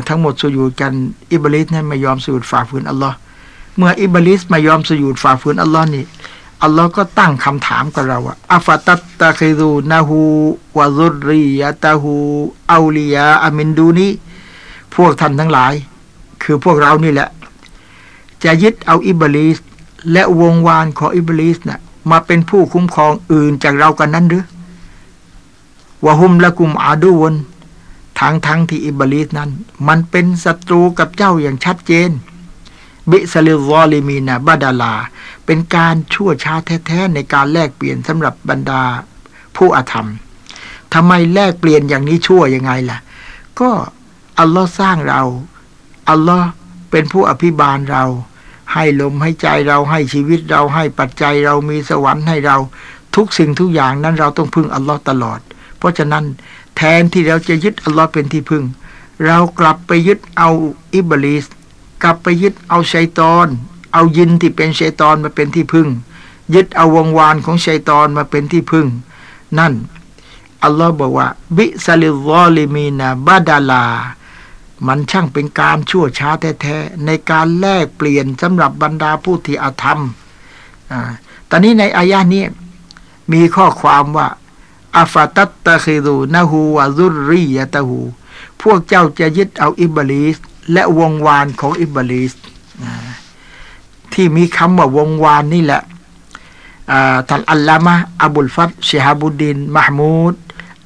ทั้งหมดสุยูดกันอิบลิสนั้นไม่ยอมสุยูดฝ่าฝืนอัลลอฮ์เมื่ออิบลิสไม่ยอมสุยูดฝ่าฝืนอัลลอฮ์นี่ อัลลอฮ์ก็ตั้งคำถามกับเราว่าأفتتخذونه وذريته أولياء من دوني พวกท่านทั้งหลาย คือพวกเรานี่แหละ จะยึดเอาอิบลิสและวงวานของอิบลิสน่ะมาเป็นผู้คุ้มครองอื่นจากเรากันนั้นหรือوهم لكم عدوทางทั้งที่อิบลิสนั้น มันเป็นศัตรูกับเจ้าอย่างชัดเจน بئس للظالمين بدلا เป็นการชั่วช้าแท้ๆในการแลกเปลี่ยนสำหรับบรรดาผู้อาธรรมทำไมแลกเปลี่ยนอย่างนี้ชั่วยังไงล่ะ ก็อัลลอฮ์สร้างเรา อัลลอฮ์เป็นผู้อภิบาลเรา ให้ลมให้ใจเราให้ชีวิตเราให้ปัจจัยเรามีสวรรค์ให้เรา ทุกสิ่งทุกอย่างนั้นเราต้องพึ่งอัลลอฮ์ตลอด เพราะฉะนั้นแทนที่เราจะยึดอัลลอฮ์เป็นที่พึ่ง เรากลับไปยึดเอาอิบลิส กลับไปยึดเอาชัยตอน เอายินที่เป็นชัยตอนมาเป็นที่พึ่ง ยึดเอาวงวานของชัยตอนมาเป็นที่พึ่ง นั่นอัลลอฮ์บอกว่า บิซาลิลอลิมีนาบาดาลา มันช่างเป็นการชั่วช้าแท้ๆในการแลกเปลี่ยนสำหรับบรรดาผู้ที่อาธรรมอ่าตอนนี้ในอายะนี้มีข้อความว่าอัฟตัตตะคิดูนะฮูวะซุรียะตะฮู พวกเจ้าจะยึดเอาอิบลิส และวงวานของอิบลิสที่มีคำว่าวงวานนี่แหละท่านอัลลามะอับุลฟัตเชฮาบุดินมหมูด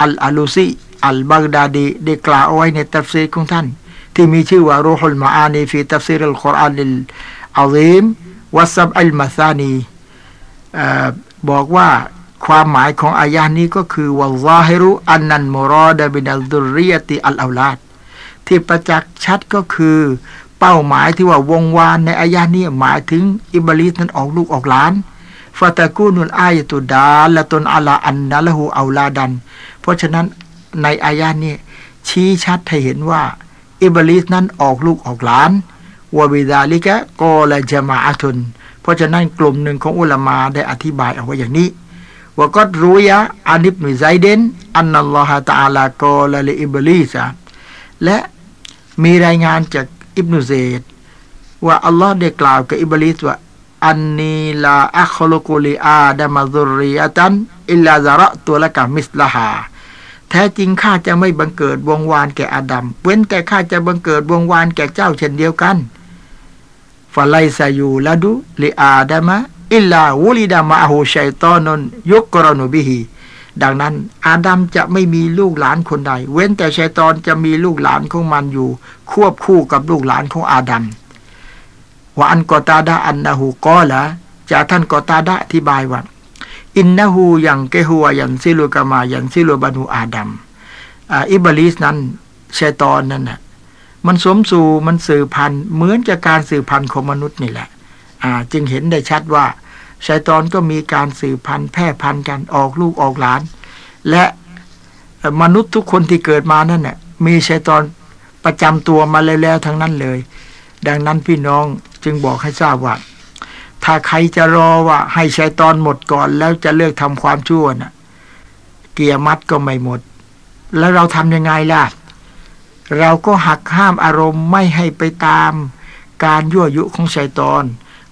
อัลอาลูซีอัลบักดาดีได้กล่าวเอาไว้ในตัฟซีรของท่าน ที่มีชื่อว่าروح المعاني في تفسير القرآن العظيم والسبع المثانيบอกว่าความหมายของอายานี้ก็คือوالظاهر أن المراد من الذرية الأولاد ที่ประจักษ์ชัดก็คือ เป้าหมายที่ว่าวงวานในอายานี้หมายถึงอิบลิสนั้นออกลูกออกหลานฟาตะกูนุลอายตุดาละตนอลาอันนัลหูเอาลาดัน เพราะฉะนั้นในอายานี้ชี้ชัดให้เห็นว่าอิบลิสนั้นออกลูกออกหลานวะบิดาลิกะกอละจมาอัตุนเพราะฉะนั้นกลุ่มหนึ่งของอุลามาได้อธิบายเอาไว้อย่างนี้ว่าก็รู้ยะอานิบนุไซเดนأن الله تعالى قال لإبليسและ มีรายงานจากอิบนุเซดว่าอัลลอฮ์ได้กล่าวกับอิบลิสว่าإني لا أخلق لآدم ذرية إلا ذرأت لك مثلهاแท้จริงข้าจะไม่บังเกิดวงวานแก่อาดัมเว้นแต่ข้าจะบังเกิดวงวานแก่เจ้าเช่นเดียวกันفليس يولد لآدم إلا ولد معه شيطانยุกรนุบิฮี ดังนั้น อาดัมจะไม่มีลูกหลานคนใด เว้นแต่ชัยตอนจะมีลูกหลานของมันอยู่ ควบคู่กับลูกหลานของอาดัมว่าอันกอตาดาอันนาหูก็ละจากท่านกอตาดาอธิบายว่าอินนาหูอย่างเกหัวอย่างซิลูกามาอย่างซิลูบานูอาดัมอิบลิสนั้นชัยตอนนั้นน่ะมันสมสู่มันสื่อพันธุ์เหมือนจากการสื่อพันธุ์ของมนุษย์นี่แหละจึงเห็นได้ชัดว่า ชัยตอนก็มีการสืบพันธุ์แพร่พันธุ์กันออกลูกออกหลาน และมนุษย์ทุกคนที่เกิดมานั่นน่ะมีชัยตอนประจำตัวมาแล้วทั้งนั้นเลย ดังนั้นพี่น้องจึงบอกให้ทราบว่าถ้าใครจะรอว่าให้ชัยตอนหมดก่อน แล้วจะเลิกทำความชั่วน่ะ เกียร์มัดก็ไม่หมด แล้วเราทำยังไงล่ะ เราก็หักห้ามอารมณ์ไม่ให้ไปตามการยั่วยุของชัยตอน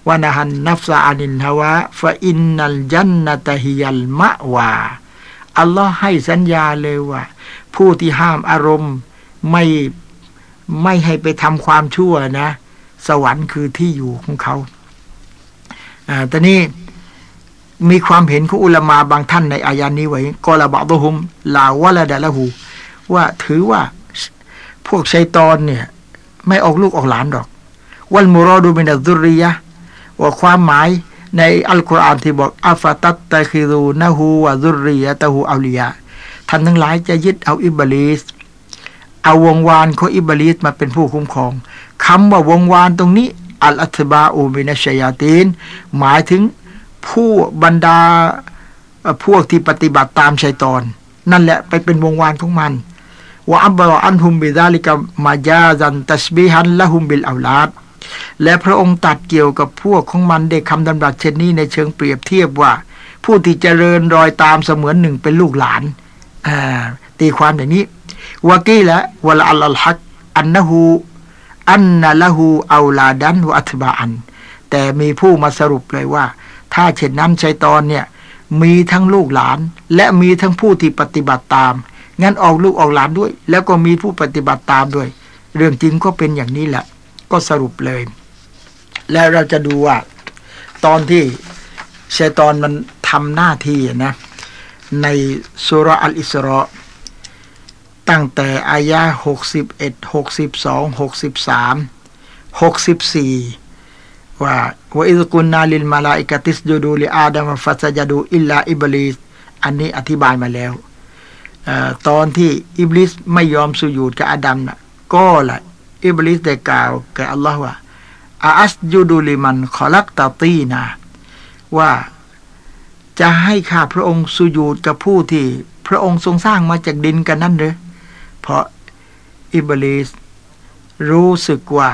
วานะฮันนัฟซาอานินฮาวะฟะอินนัลจันนตฮิยัลมะวาอัลลอฮ์ให้สัญญาเลยว่า ผู้ที่ห้ามอารมณ์ไม่ไม่ให้ไปทำความชั่วนะ สวรรค์คือที่อยู่ของเขาอ่าตอนนี้มีความเห็นของอุลามาบางท่านในอายานี้ไว้กอละบะตุฮุมลาวะละดะละหู ว่าถือว่าพวกชัยตอนเนี่ย ไม่ออกลูกออกหลานหรอก والمراد من الذرية ว่าความหมายในอัลกุรอานที่บอกأفتتخذونه وذريته أولياءท่านทั้งหลายจะยึดเอาอิบลิสเอาวงวานของอิบลิสมาเป็นผู้คุ้มครองคำว่าวงวานตรงนี้ الأتباع من الشياطين หมายถึงผู้บรรดาพวกที่ปฏิบัติตามชัยตอน นั่นแหละไปเป็นวงวานของมันว่าอับบะอันฮุมบิดาลิกมาจาซันตัสบีฮันละฮุมบิลอาลาด และพระองค์ตัดเกี่ยวกับพวกของมันได้คำดำรัสเช่นนี้ในเชิงเปรียบเทียบว่า ผู้ที่เจริญรอยตามเสมือนหนึ่งเป็นลูกหลานตีความอย่างนี้วากีละวะลาอัลลฮักอันนะฮูอันนะละฮูอัลาดันวอัตบาอัน แต่มีผู้มาสรุปเลยว่า ถ้าเช่นนั้นชัยตอนเนี่ย มีทั้งลูกหลาน และมีทั้งผู้ที่ปฏิบัติตาม งั้นออกลูกออกหลานด้วย แล้วก็มีผู้ปฏิบัติตามด้วย เรื่องจริงก็เป็นอย่างนี้แหละ ก็สรุปเลย แล้วเราจะดูว่า ตอนที่ชัยตอนมันทำหน้าที่นะ ในสุรอัลอิสรอตั้งแต่อายะหกสิบเอ็ดหกสิบสองหกสิบสามหกสิบสี่ว่า وإذ قلنا للملائكة اسجدوا لآدم فسجدوا إلا إبليسอันนี้อธิบายมาแล้วอตอนที่อิบลิสไม่ยอมสุญูดกับอาดัมนะ قال อิบลิสได้กล่าวแก่อัลลอฮ์ว่าأأسجد لمن خلقت طيناว่าจะให้ข้าพระองค์สุญูดกับผู้ที่พระองค์ทรงสร้างมาจากดินกันนั่นหรือ เพราะอิบลิสรู้สึกว่า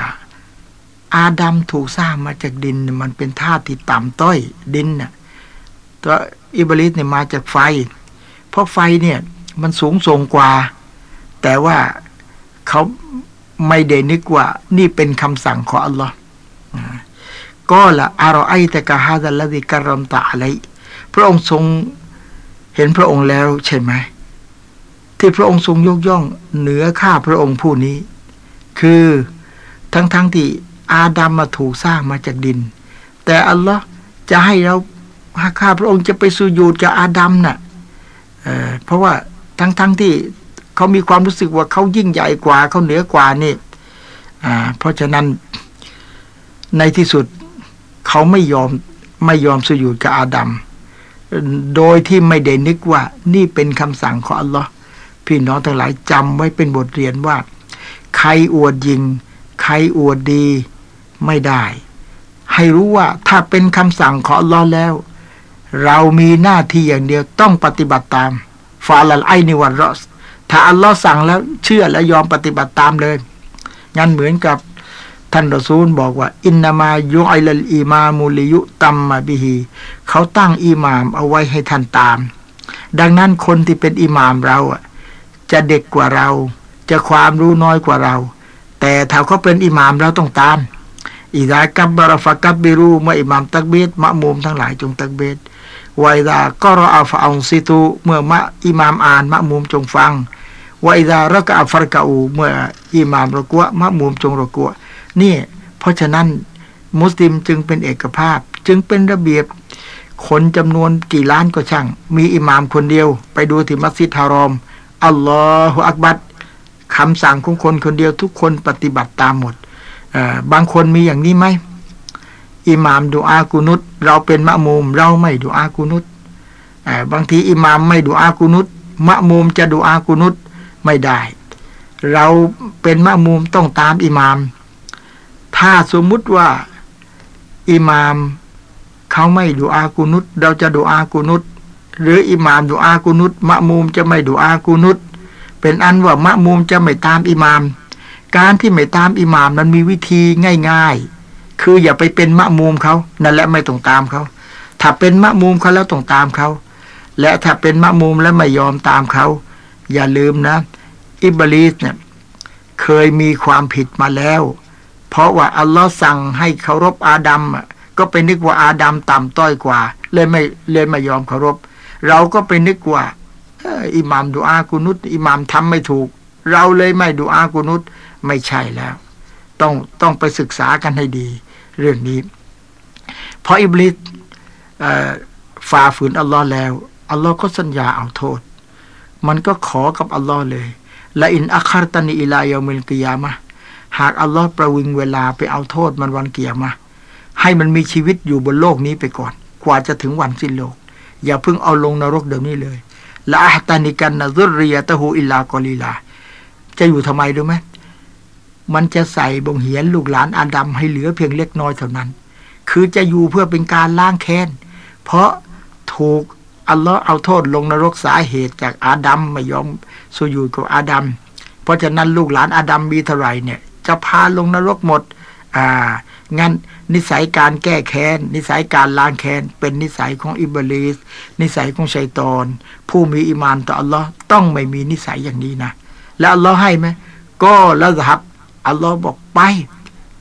อาดัมถูกสร้างมาจากดิน มันเป็นธาตุที่ต่ำต้อยดินน่ะตัวอิบลิสเนี่ยมาจากไฟ เพราะไฟเนี่ยมันสูงส่งกว่า แต่ว่าเขา ไม่ได้นึกว่า นี่เป็นคำสั่งของอัลลอฮ์ก็ละอารอไอแต่กะฮาดัลละดิกรมตะอะไรพระองค์ทรงเห็นพระองค์แล้วใช่ไหม ที่พระองค์ทรงยกย่องเหนือข้าพระองค์ผู้นี้ คือทั้งๆทที่อาดัมมาถูกสร้างมาจากดิน แต่อัลลอฮ์จะให้เราข้าพระองค์จะไปสู่ยูดกับอาดัมนะ่ะเเพราะว่าทั้งๆทที่ เขามีความรู้สึกว่าเขายิ่งใหญ่กว่าเขาเหนือกว่านี่เพราะฉะนั้นในที่สุดเขาไม่ยอมไม่ยอมสุญูดกับอาดัมโดยที่ไม่ได้นึกว่า นี่เป็นคำสั่งของอัลลอฮ์พี่น้องทั้งหลายจำไว้เป็นบทเรียนว่า ใครอวดยิง ใครอวดดีไม่ได้ ให้รู้ว่าถ้าเป็นคำสั่งของอัลลอฮ์แล้ว เรามีหน้าที่อย่างเดียวต้องปฏิบัติตามฟาลัลไอนิวันรอส ถ้าอัลลอฮ์สั่งแล้วเชื่อและยอมปฏิบัติตามเลยงั้นเหมือนกับท่านรอซูลบอกว่า อินนามายุไอลอีมามูลิยุตัมมาบิฮีเขาตั้งอิหมามเอาไว้ให้ท่านตาม ดังนั้นคนที่เป็นอิหมามเราอะจะเด็กกว่าเรา จะความรู้น้อยกว่าเรา แต่ถ้าเขาเป็นอิหมามเราต้องตามอิดากับบารฟักับบิรูเมื่ออิหมามตักเบตมะมุมทั้งหลายจงตักเบตไวดาก็รออัฟองซิตูเมื่อมะอิหมามอ่านมะมุมจงฟัง ไวดาระกอัฟรกอูเมื่ออิหมามรกัวมะมุมจงรกัวนี่ เพราะฉะนั้นมุสลิมจึงเป็นเอกภาพ จึงเป็นระเบียบคนจำนวนกี่ล้านก็ช่าง มีอิหมามคนเดียว ไปดูที่มัสยิดฮารอม อัลลอฮฺอักบัดคำสั่งของคนคนเดียวทุกคนปฏิบัติตามหมด บางคนมีอย่างนี้ไหมอิหมามดูอากุนุตเราเป็นมะมุมเราไม่ดูอากุนุตบางทีอิหมามไม่ดูอากุนุตมะมุมจะดูอากุนุต ไม่ได้ เราเป็นมะมุมต้องตามอิหมาม ถ้าสมมุติว่าอิหมามเขาไม่ดูอากุนุตเราจะดูอากุนุตหรืออิหมามดูอากุนุตมะมุมจะไม่ดูอากุนุตเป็นอันว่ามะมุมจะไม่ตามอิหมาม การที่ไม่ตามอิหมามมันมีวิธีง่าย ๆ คืออย่าไปเป็นมะมุมเขานั่นแหละไม่ต้องตามเขาถ้าเป็นมะมุมเขาแล้วต้องตามเขาและถ้าเป็นมะมุมแล้วไม่ยอมตามเขา อย่าลืมนะ อิบลิสเนี่ยเคยมีความผิดมาแล้ว เพราะว่าอัลลอฮ์สั่งให้เคารพอาดัมก็ไปนึกว่าอาดัมต่ำต้อยกว่า เลยไม่เลยไม่ยอมเคารพ เราก็ไปนึกว่าอิหมามดูอากุนุตอิหมามทำไม่ถูก เราเลยไม่ดูอากุนุตไม่ใช่แล้ว ต้องต้องไปศึกษากันให้ดี เรื่องนี้ เพราะอิบลิสฝ่าฝืนอัลลอฮ์แล้วอัลลอฮ์ก็สัญญาเอาโทษ มันก็ขอกับอัลลอฮ์เลย ละอินอัคารตันีอิลายามิลกิยามะหากอัลลอฮ์ประวิงเวลาไปเอาโทษมันวันเกียรมาให้มันมีชีวิตอยู่บนโลกนี้ไปก่อน กว่าจะถึงวันสิ้นโลก อย่าเพิ่งเอาลงนรกเดี๋ยวนี้เลยละอัตานิกันนะซุรียตะฮูอิลากอลีลา จะอยู่ทำไมรู้ไหมมันจะใส่บงเหียนลูกหลานอาดัมให้เหลือเพียงเล็กน้อยเท่านั้น คือจะอยู่เพื่อเป็นการล้างแค้น เพราะถูก อัลลอฮ์เอาโทษลงนรกสาเหตุจากอาดัมไม่ยอมสุยูกับอาดัมเพราะฉะนั้นลูกหลานอาดัมมีเท่าไหร่เนี่ย จะพาลงนรกหมด อ่า งั้นนิสัยการแก้แค้น นิสัยการล้างแค้น เป็นนิสัยของอิบลิสนิสัยของชัยตอน ผู้มีอิมานต่ออัลลอฮ์ต้องไม่มีนิสัยอย่างนี้นะ แล้วอัลลอฮ์ให้ไหมก็แล้วครับอัลลอฮ์บอกไป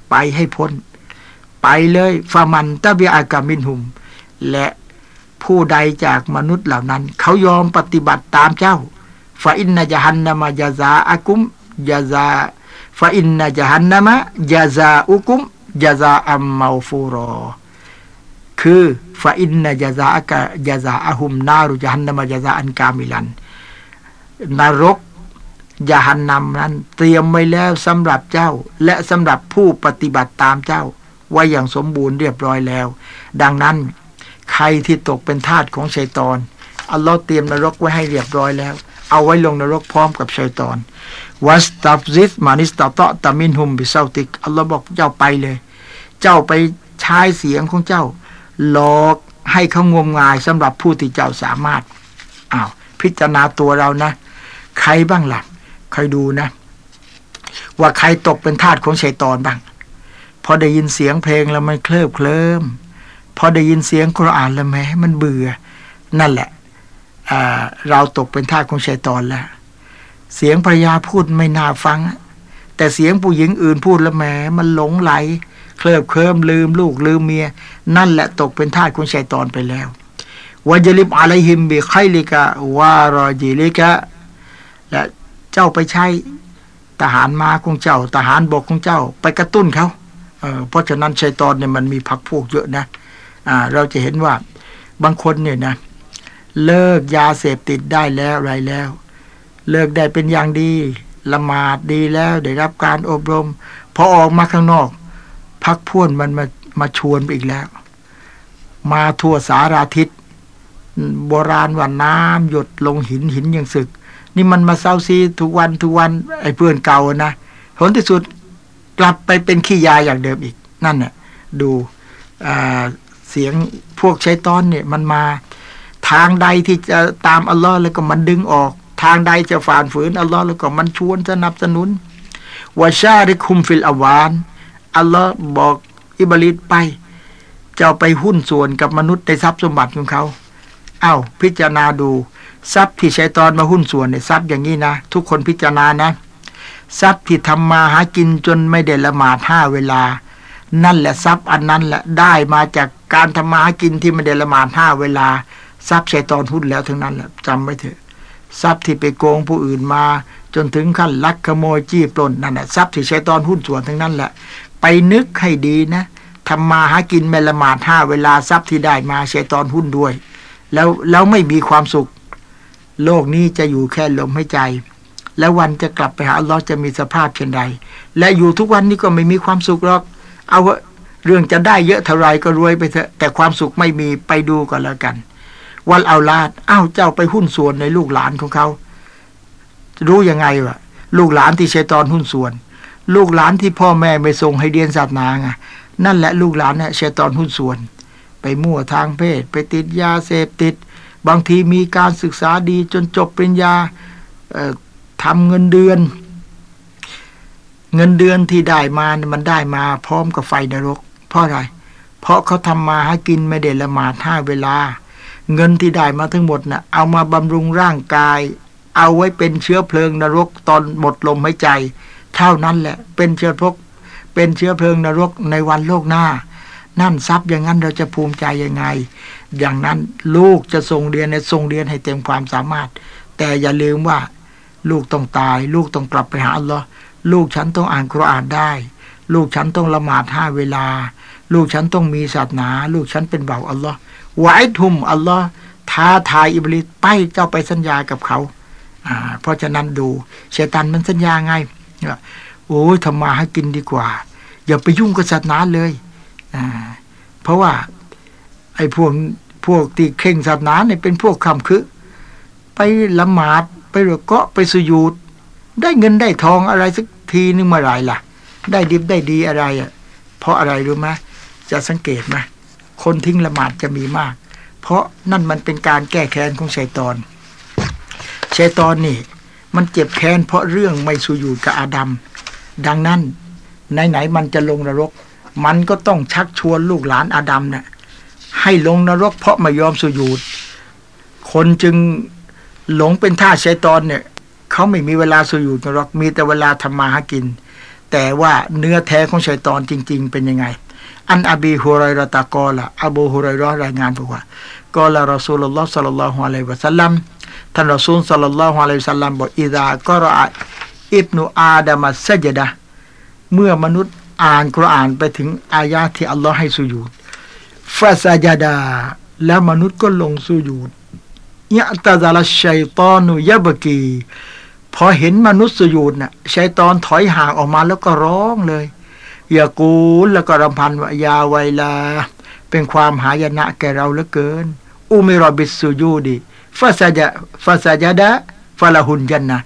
ไปให้พ้น ไปเลยฟามันตะเบียอากามินหุม และ ผู้ใดจากมนุษย์เหล่านั้น เขายอมปฏิบัติตามเจ้าฟาอินนาจฮันนามะยาซาอากุมยาซาฟาอินนาจฮันนามะยาซาอุกุมยาซาอัมมาฟูรอ คือ فإن جزاءك جزاءهم نار جهنم جزاء كاملا นรกญะฮันนัมนั้น เตรียมไว้แล้วสำหรับเจ้า และสำหรับผู้ปฏิบัติตามเจ้า ไว้อย่างสมบูรณ์เรียบร้อยแล้ว ดังนั้น ใครที่ตกเป็นทาสของชัยตอน อัลลอฮ์เตรียมนรกไว้ให้เรียบร้อยแล้ว เอาไว้ลงนรกพร้อมกับชัยตอน واستفزز من استطعت منهم بصوتك อัลลอฮ์บอกเจ้าไปเลย เจ้าไปใช้เสียงของเจ้า หลอกให้เขางมงายสำหรับผู้ที่เจ้าสามารถ อ้าว พิจารณาตัวเรานะ ใครบ้างหลักคอยดูนะ ว่าใครตกเป็นทาสของชัยตอนบ้าง พอได้ยินเสียงเพลงแล้วมันเคลิบเคลิ้ม พอได้ยินเสียงคุรานแล้วแม้มันเบื่อ นั่นแหละเราตกเป็นทาสของชัยตอนแล้ว เสียงภรรยาพูดไม่น่าฟัง แต่เสียงผู้หญิงอื่นพูดแล้วแม้มันหลงไหล เคลิบเคลิ้มลืมลูกลืมเมีย นั่นแหละตกเป็นทาสของชัยตอนไปแล้ววาจลิบอะไรหิมบิไคลิกะวารอจิลิกะและเจ้าไปใช้ทหารมาของเจ้า ทหารบกของเจ้า ไปกระตุ้นเขาเเพราะฉะนั้นชัยตอนเนี่ยมันมีพักพวกเยอะนะ เราจะเห็นว่าบางคนเนี่ยนะ เลิกยาเสพติดได้แล้วไรแล้ว เลิกได้เป็นอย่างดี ละหมาดดีแล้วได้รับการอบรมพอออกมาข้างนอก พักพ่วนมันมามาชวนไปอีกแล้ว มาทั่วสาราทิศโบราณว่าน้ำหยดลงหินหินยังสึก นี่มันมาเศร้าซีทุกวันทุกวัน ไอ้เพื่อนเก่านะผลที่สุดกลับไปเป็นขี้ยาอย่างเดิมอีกนั่นน่ะดูอ่า เสียงพวกใช้ตอนเนี่ยมันมา ทางใดที่จะตามอัลลอฮ์แล้วก็มันดึงออก ทางใดจะฝ่านฝืนอัลลอฮ์แล้วก็มันชวนสนับสนุนวาชาริคุมฟิลอวานอัลลอฮ์บอกอิบลิดไป เจ้าไปหุ้นส่วนกับมนุษย์ในทรัพย์สมบัติของเขาเอา้าพิจารณาดู ทรัพย์ที่ใช้ตอนมาหุ้นส่วนเนี่ยทรัพย์อย่างนี้นะ ทุกคนพิจารณานะ ทรัพย์ที่ทำมาหากินจนไม่ได้ละหมาดห้าเวลา นั่นแหละทรัพย์อันนั้นแหละได้มาจากการทำมาหากินที่ไม่ได้ละหมาดห้าเวลา ทรัพย์ชัยตอนหุ้นแล้วทั้งนั้นแหละจำไว้เถอะ ทรัพย์ที่ไปโกงผู้อื่นมา จนถึงขั้นลักขโมยจี้ปล้นนั่นแหละทรัพย์ที่ชัยตอนหุ้นส่วนทั้งนั้นแหละ ไปนึกให้ดีนะทำมาหากินไม่ละหมาดห้าเวลาทรัพย์ที่ได้มาชัยตอนหุ้นด้วย แล้วแล้วไม่มีความสุข โลกนี้จะอยู่แค่ลมหายใจ แล้ววันจะกลับไปหาอัลลอฮ์จะมีสภาพเช่นใด และอยู่ทุกวันนี้ก็ไม่มีความสุขหรอก เอาเรื่องจะได้เยอะเท่าไรก็รวยไปเถอะ แต่ความสุขไม่มีไปดูก่อนแล้วกัน วันเอาลาดอ้าวเจ้าไปหุ้นส่วนในลูกหลานของเขารู้ยังไงวะลูกหลานที่ใช้ตอนหุ้นส่วน ลูกหลานที่พ่อแม่ไม่ส่งให้เรียนศาสนาไงนั่นแหละลูกหลานเนี่ยใช้ตอนหุ้นส่วน ไปมั่วทางเพศ ไปติดยาเสพติด บางทีมีการศึกษาดีจนจบปริญญาทำเงินเดือน เงินเดือนที่ได้มามันได้มาพร้อมกับไฟนรก เพราะอะไร เพราะเขาทำมาหากินไม่ได้ละหมาดห้าเวลา เงินที่ได้มาทั้งหมดนะ่ะ เอามาบำรุงร่างกาย เอาไว้เป็นเชื้อเพลิงนรกตอนหมดลมหายใจ เท่านั้นแหละ เป็นเชื้อพกเป็นเชื้อเพลิงนรกในวันโลกหน้า นั่นทรัพย์อย่างนั้นเราจะภูมิใจยังไง อย่างนั้นลูกจะส่งเรียนในส่งเรียนให้เต็มความสามารถ แต่อย่าลืมว่า ลูกต้องตาย ลูกต้องกลับไปหาอัลลอฮ์ ลูกฉันต้องอ่านคุรานได้ ลูกฉันต้องละหมาดห้าเวลา ลูกฉันต้องมีศาสนา ลูกฉันเป็นเบาอัลลอฮ์ไว้ทุมอัลลอฮ์ท้าทายอิบลิสไปเจ้าไปสัญญากับเขาอ่าเพราะฉะนั้นดูเชตันมันสัญญาไงโอ้ยทำมาให้กินดีกว่า อย่าไปยุ่งกับศาสนาเลยอ่าเพราะว่า ไอ้พวกพวกที่เข่งศาสนาเนี่ยเป็นพวกคำคือ ไปละหมาดไปรอก็ไปสุยูดได้เงินได้ทองอะไรสัก ทีนึงเมื่อไรล่ะ ได้ดิบได้ดีอะไรอะ เพราะอะไรรู้ไหมจะสังเกตไหมคนทิ้งละหมาดจะมีมาก เพราะนั่นมันเป็นการแก้แค้นของชัยตอนชัยตอนนี่ มันเจ็บแค้นเพราะเรื่องไม่สุยูดกับอาดัมดังนั้นไหนๆมันจะลงนรก มันก็ต้องชักชวนลูกหลานอาดัมเนะ่ยให้ลงนรกเพราะไม่ยอมสุยูดคนจึงหลงเป็นท่าชัยตอนเนี่ย เขาไม่มีเวลาสุยูดนรกมีแต่เวลาทำมาหากิน แต่ว่าเนื้อแท้ของชัยตอนจริง ๆ เป็นยังไง อันอบีฮุไรรตะกอละอบูฮุไรรอรายงานบอกว่ากอละรอซูลลอฮ์สัลลัลลอฮุอะลัยวะสัลลัมท่านรอซูลสัลลัลลอฮุอะลัยวะสัลลัมบอกอิดะกอรออิบนุอาดามัสซจดะเมื่อมนุษย์อ่านคุรอานไปถึงอายาที่อัลลอฮ์ให้สุญูดฟาซาจดา แล้วมนุษย์ก็ลงสุญูดยะตาซาลชัยตอนุยะบกี พอเห็นมนุษย์สุญูดน่ะชัยตอนถอยห่างออกมาแล้วก็ร้องเลยอย่ากูลแล้วก็รำพันว่ายาไวลา เป็นความหายนะแก่เราเหลือเกิน อุมิรบิสสุยูดีฟาซาจาฟาซาจดะฟาลาหุนยันนะ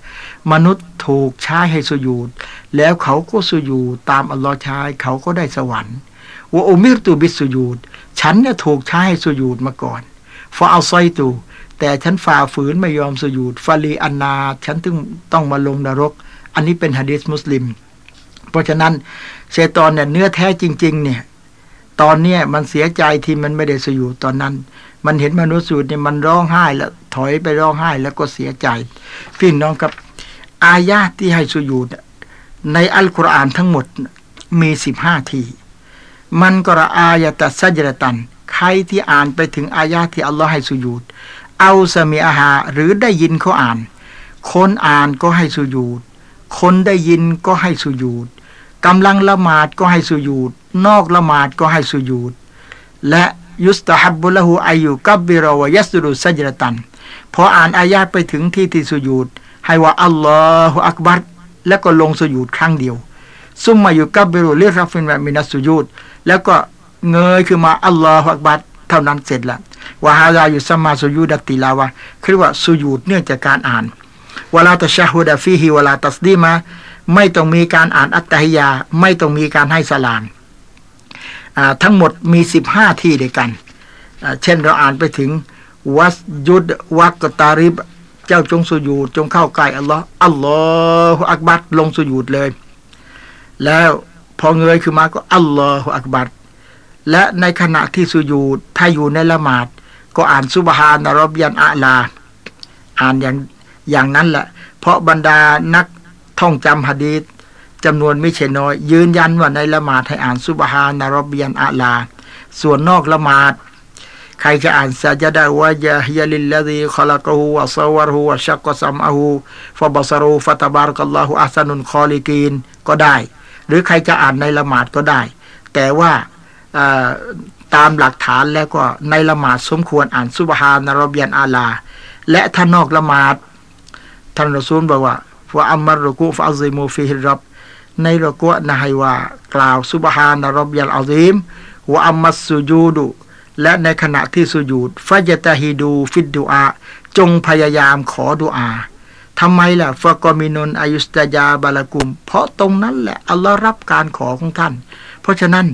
มนุษย์ถูกใช้ให้สุญูดแล้วเขาก็สุญูดตามอัลลอฮ์ใช้เขาก็ได้สวรรค์ว่าอุมิรตูบิสสุญูดฉันเนี่ยถูกใช้ให้สุญูดมาก่อนฟาอัลไซตู แต่ฉันฝ่าฝืนไม่ยอมสุญูดฟาลีอันนา ฉันถึงต้องมาลงนรก อันนี้เป็นฮะดีษมุสลิม เพราะฉะนั้นเชตอนเนี่ยเนื้อแท้จริง ๆ เนี่ย ตอนเนี้ยมันเสียใจที่มันไม่ได้สุญูดตอนนั้น มันเห็นมนุษย์สูตรเนี่ยมันร้องไห้แล้วถอยไปร้องไห้แล้วก็เสียใจพี่น้องกับ อายาที่ให้สุญูดในอัลกุรอานทั้งหมดมีสิบห้าที มันกระอายตัสัจรตัน ใครที่อ่านไปถึงอายาที่อัลลอฮ์ให้สุญูด เอาสมีอาหาหรือได้ยินเขาอ่าน คนอ่านก็ให้สุญูดคนได้ยินก็ให้สุญูดกำลังละหมาดก็ให้สุญูดนอกละหมาดก็ให้สุญูดและยุสตฮับบุลหูอายุกับบิรวยัสรุสัจรตันพออ่านอายาไปถึงที่ที่สุญูดให้ว่าอัลลอฮฺอักบัรแล้วก็ลงสุญูดครั้งเดียว ซุมมาอยู่กับบิรุลิรัฟินแบบมินัสสุญูดแล้วก็เงยขึ้นมาอัลลอฮฺอักบัร เท่านั้นเสร็จละว่าฮาลาอยู่สมาสุญูดติลาวะคือว่าสุญูดเนื่องจากการอ่านวลาตชาฮูดะฟีฮิวลาตัสดีมาไม่ต้องมีการอ่านอัตตฮิยา ไม่ต้องมีการให้สลามทั้งหมดมีสิบห้าที่ด้วยกัน เช่นเราอ่านไปถึง วัสยุดวักตาริบ เจ้าจงสุญูดจงเข้าใกล้อัลลอฮ์อัลลอฮฺอักบัดลงสุญูดเลย แล้วพอเงยขึ้นมาก็อัลลอฮฺอักบัด และในขณะที่สุญูดถ้าอยู่ในละหมาด ก็อ่านสุบฮานรบยันอาลา อ่านอย่างอย่างนั้นแหละ เพราะบรรดานักท่องจำฮะดีษจำนวนไม่ใช่น้อย ยืนยันว่าในละหมาดให้อ่านسبحان ربي الأعلى ส่วนนอกละหมาด ใครจะอ่านسجد وجهي للذي خلقه وصوره وشق سمعه وبصره فتبارك الله أحسن الخالقينก็ได้ หรือใครจะอ่านในละหมาดก็ได้ แต่ว่า ตามหลักฐานแล้วก็ในละหมาดสมควรอ่านซุบฮานารบียนอาลา และถ้านนอกละหมาดท่านรอซูลบอกว่าฟะอัมมารุกุฟะอัซิมูฟิฮิรับในรกุนะให้ว่ากล่าวซุบฮานารบียนอัซิมวะอัมมัสสุจูดุและในขณะที่สุญูดฟาจตาฮิดูฟิดดูอาจงพยายามขอดุอาทำไมล่ะฟะกอมินุนอายุสตยาบาลกุม เพราะตรงนั้นแหละอัลลอฮ์รับการขอของท่าน เพราะฉะนั้น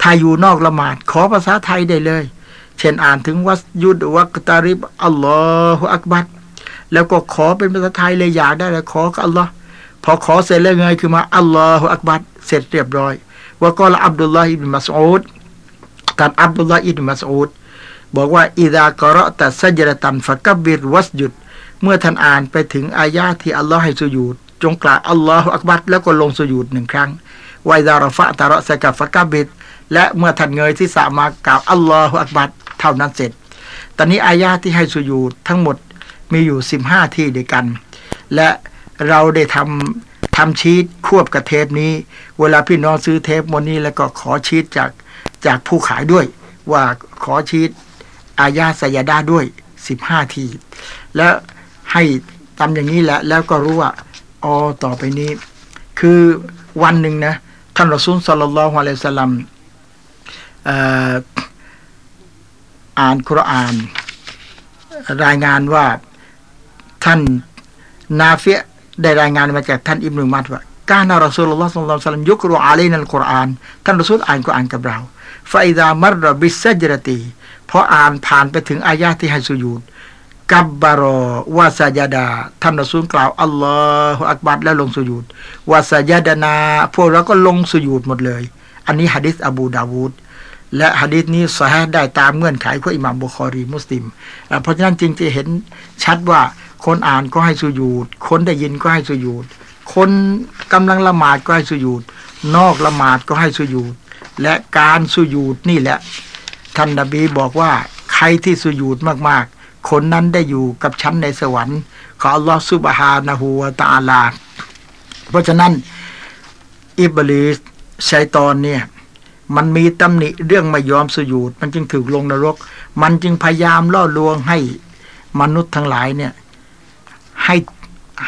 ถ้าอยู่นอกละหมาด ขอภาษาไทยได้เลย เช่นอ่านถึงวัสยุดวักตาริบอัลลอฮฺอักบัดแล้วก็ขอเป็นภาษาไทยเลยอยากได้เลยขอกับอัลลอฮ์พอขอเสร็จแล้วเงยคือมาอัลลอฮฺอักบัดเสร็จเรียบร้อย ว่าก็ละอับดุลลาฮิบินมัสอูดท่านอับดุลลาอิบมัสอูดบอกว่าอิดากรอตัสัจรตันฟะกับบิรวัสยุดเมื่อท่านอ่านไปถึงอายาที่อัลลอฮ์ให้สุญูดจงกล่าวอัลลอฮฺอักบัดแล้วก็ลงสุญูดหนึ่งครั้งไวดารฟะตาระสกับฟะกับบิร และเมื่อท่านเงยที่สามากล่าวอัลลอฮฺอักบัดเท่านั้นเสร็จ ตอนนี้อายาที่ให้สุญูดทั้งหมดมีอยู่ 15 ที่ด้วยกัน และเราได้ทำทำชีตควบกับเทปนี้ เวลาพี่น้องซื้อเทปมนนี้แล้วก็ขอชีตจากจากผู้ขายด้วย ว่าขอชีตอายาสยาดาด้วย 15 ทีแล้วให้ทำอย่างนี้แหละแล้วก็รู้ว่าอ๋อต่อไปนี้ คือวันหนึ่งนะท่านรอซูลสัลลัลลอฮุอะลัยฮิสลัม อ่านคุรานรายงานว่าท่านนาเฟียได้รายงานมาจากท่านอิบนุมัดว่าการนารอซูลลอฮ์สัลลัลลอฮุอะลัยฮิสลัมยุกรุอาลีนัลกุรอานท่านรอซูลอ่านกุรอานกับเราฟาอิดามรบิสซจรตีพออ่านผ่านไปถึงอายาที่ให้สุญูดกับบารอวาสยาดาท่านรอซูลกล่าวอัลลอฮฺอักบัดแล้วลงสุญูดวาสยาดานา พวกเราก็ลงสุญูดหมดเลย อันนี้ฮะดิษอบูดาวูด และฮะดิษนี้สฮได้ตามเงื่อนไขของอิหม่ามบุคอรีมุสลิม เพราะฉะนั้นจึงจะเห็นชัดว่าคนอ่านก็ให้สุญูดคนได้ยินก็ให้สุญูดคนกำลังละหมาดก็ให้สุญูดนอกละหมาดก็ให้สุญูดและการสุญูดนี่แหละ ท่านนบีบอกว่าใครที่สุญูดมากๆ คนนั้นได้อยู่กับชั้นในสวรรค์ขออัลลอฮฺซุบฮานะฮูวาตาลา เพราะฉะนั้นอิบลิสชัยตอนเนี่ย มันมีตำหนิเรื่องไม่ยอมสุญูดมันจึงถูกลงนรก มันจึงพยายามล่อลวงให้มนุษย์ทั้งหลายเนี่ย ให้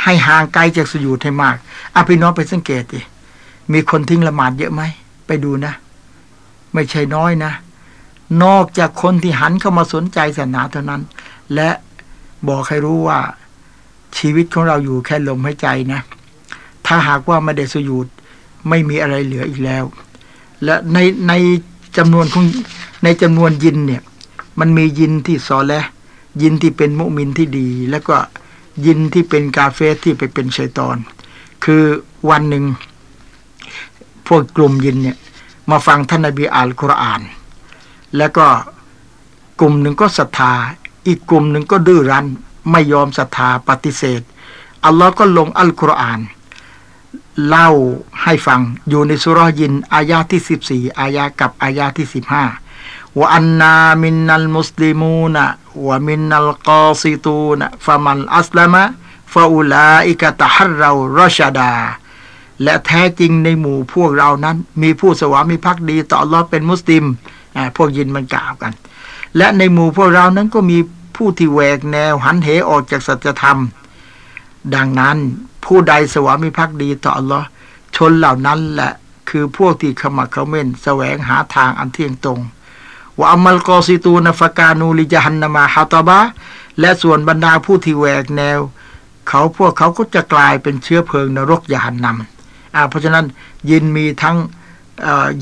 ให้ห่างไกลจากสุญูดให้มากอภิน้องไปสังเกตดิมีคนทิ้งละหมาดเยอะไหมไปดูนะ ไม่ใช่น้อยนะ นอกจากคนที่หันเข้ามาสนใจศาสนาเท่านั้น และบอกให้รู้ว่าชีวิตของเราอยู่แค่ลมหายใจนะ ถ้าหากว่าไม่ได้สยุดไม่มีอะไรเหลืออีกแล้ว และในในจำนวนของในจำนวนยินเนี่ย มันมียินที่ซอและยินที่เป็นมุมินที่ดี แล้วก็ยินที่เป็นกาเฟสที่ไปเป็นชัยตอน คือวันหนึ่งพวกกลุ่มยินเนี่ย มาฟังท่านนบีอ่านคุราน แล้วก็กลุ่มหนึ่งก็ศรัทธา อีกกลุ่มหนึ่งก็ดื้อรั้น ไม่ยอมศรัทธาปฏิเสธอัลลอฮ์ก็ลงอัลกุรอาน เล่าให้ฟัง อยู่ในสุรยิน อายาที่สิบสี่อายากับอายาที่สิบห้าวะอันนามินนัลมุสลิมูนะวะมินนัลกอซิตูนะฟะมันอัสลามะฟาอุลาอิกะตะฮัรเรารชดา และแท้จริงในหมู่พวกเรานั้น มีผู้สวามิภักดีต่ออัลอฮ์เป็นมุสลิมพวกยินมันกล่าวกัน และในหมู่พวกเรานั้นก็มีผู้ที่แหวกแนวหันเหออกจากสัจธรรม ดังนั้นผู้ใดสวามิภักดีต่ออัลลอฮ์ชนเหล่านั้นแหละคือพวกที่ขมักเขม้นแสวงหาทางอันเที่ยงตรงว่าอัมัลกอซิตูนฟกานูลิจฮันนามาฮาตบะและส่วนบรรดาผู้ที่แหวกแนว เขาพวกเขาก็จะกลายเป็นเชื้อเพลิงนรกยานนำเพราะฉะนั้นยินมีทั้ง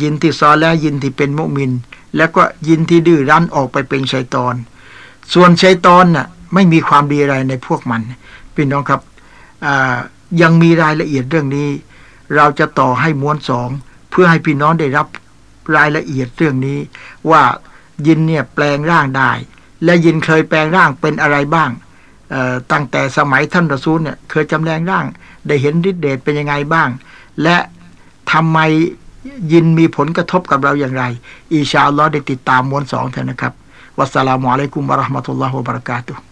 ยินที่ซอและยินที่เป็นมุมิน แล้วก็ยินที่ดื้อรั้นออกไปเป็นชัยตอน ส่วนชัยตอนน่ะไม่มีความดีอะไรในพวกมันพี่น้องครับ ยังมีรายละเอียดเรื่องนี้ เราจะต่อให้ม้วนสองเพื่อให้พี่น้องได้รับรายละเอียดเรื่องนี้ ว่ายินเนี่ยแปลงร่างได้ และยินเคยแปลงร่างเป็นอะไรบ้างตั้งแต่สมัยท่านรอซูลเนี่ยเคยจำแรงร่าง ได้เห็นฤทธิเดชเป็นยังไงบ้าง และทำไมยินมีผลกระทบกับเราอย่างไรอิชาอัลลอฮ์ได้ติดตามมวลสองเถอะนะครับ วัสสลามุอะลัยกุมวะราะห์มะตุลลอฮ์วะบะเราะกาตุฮ์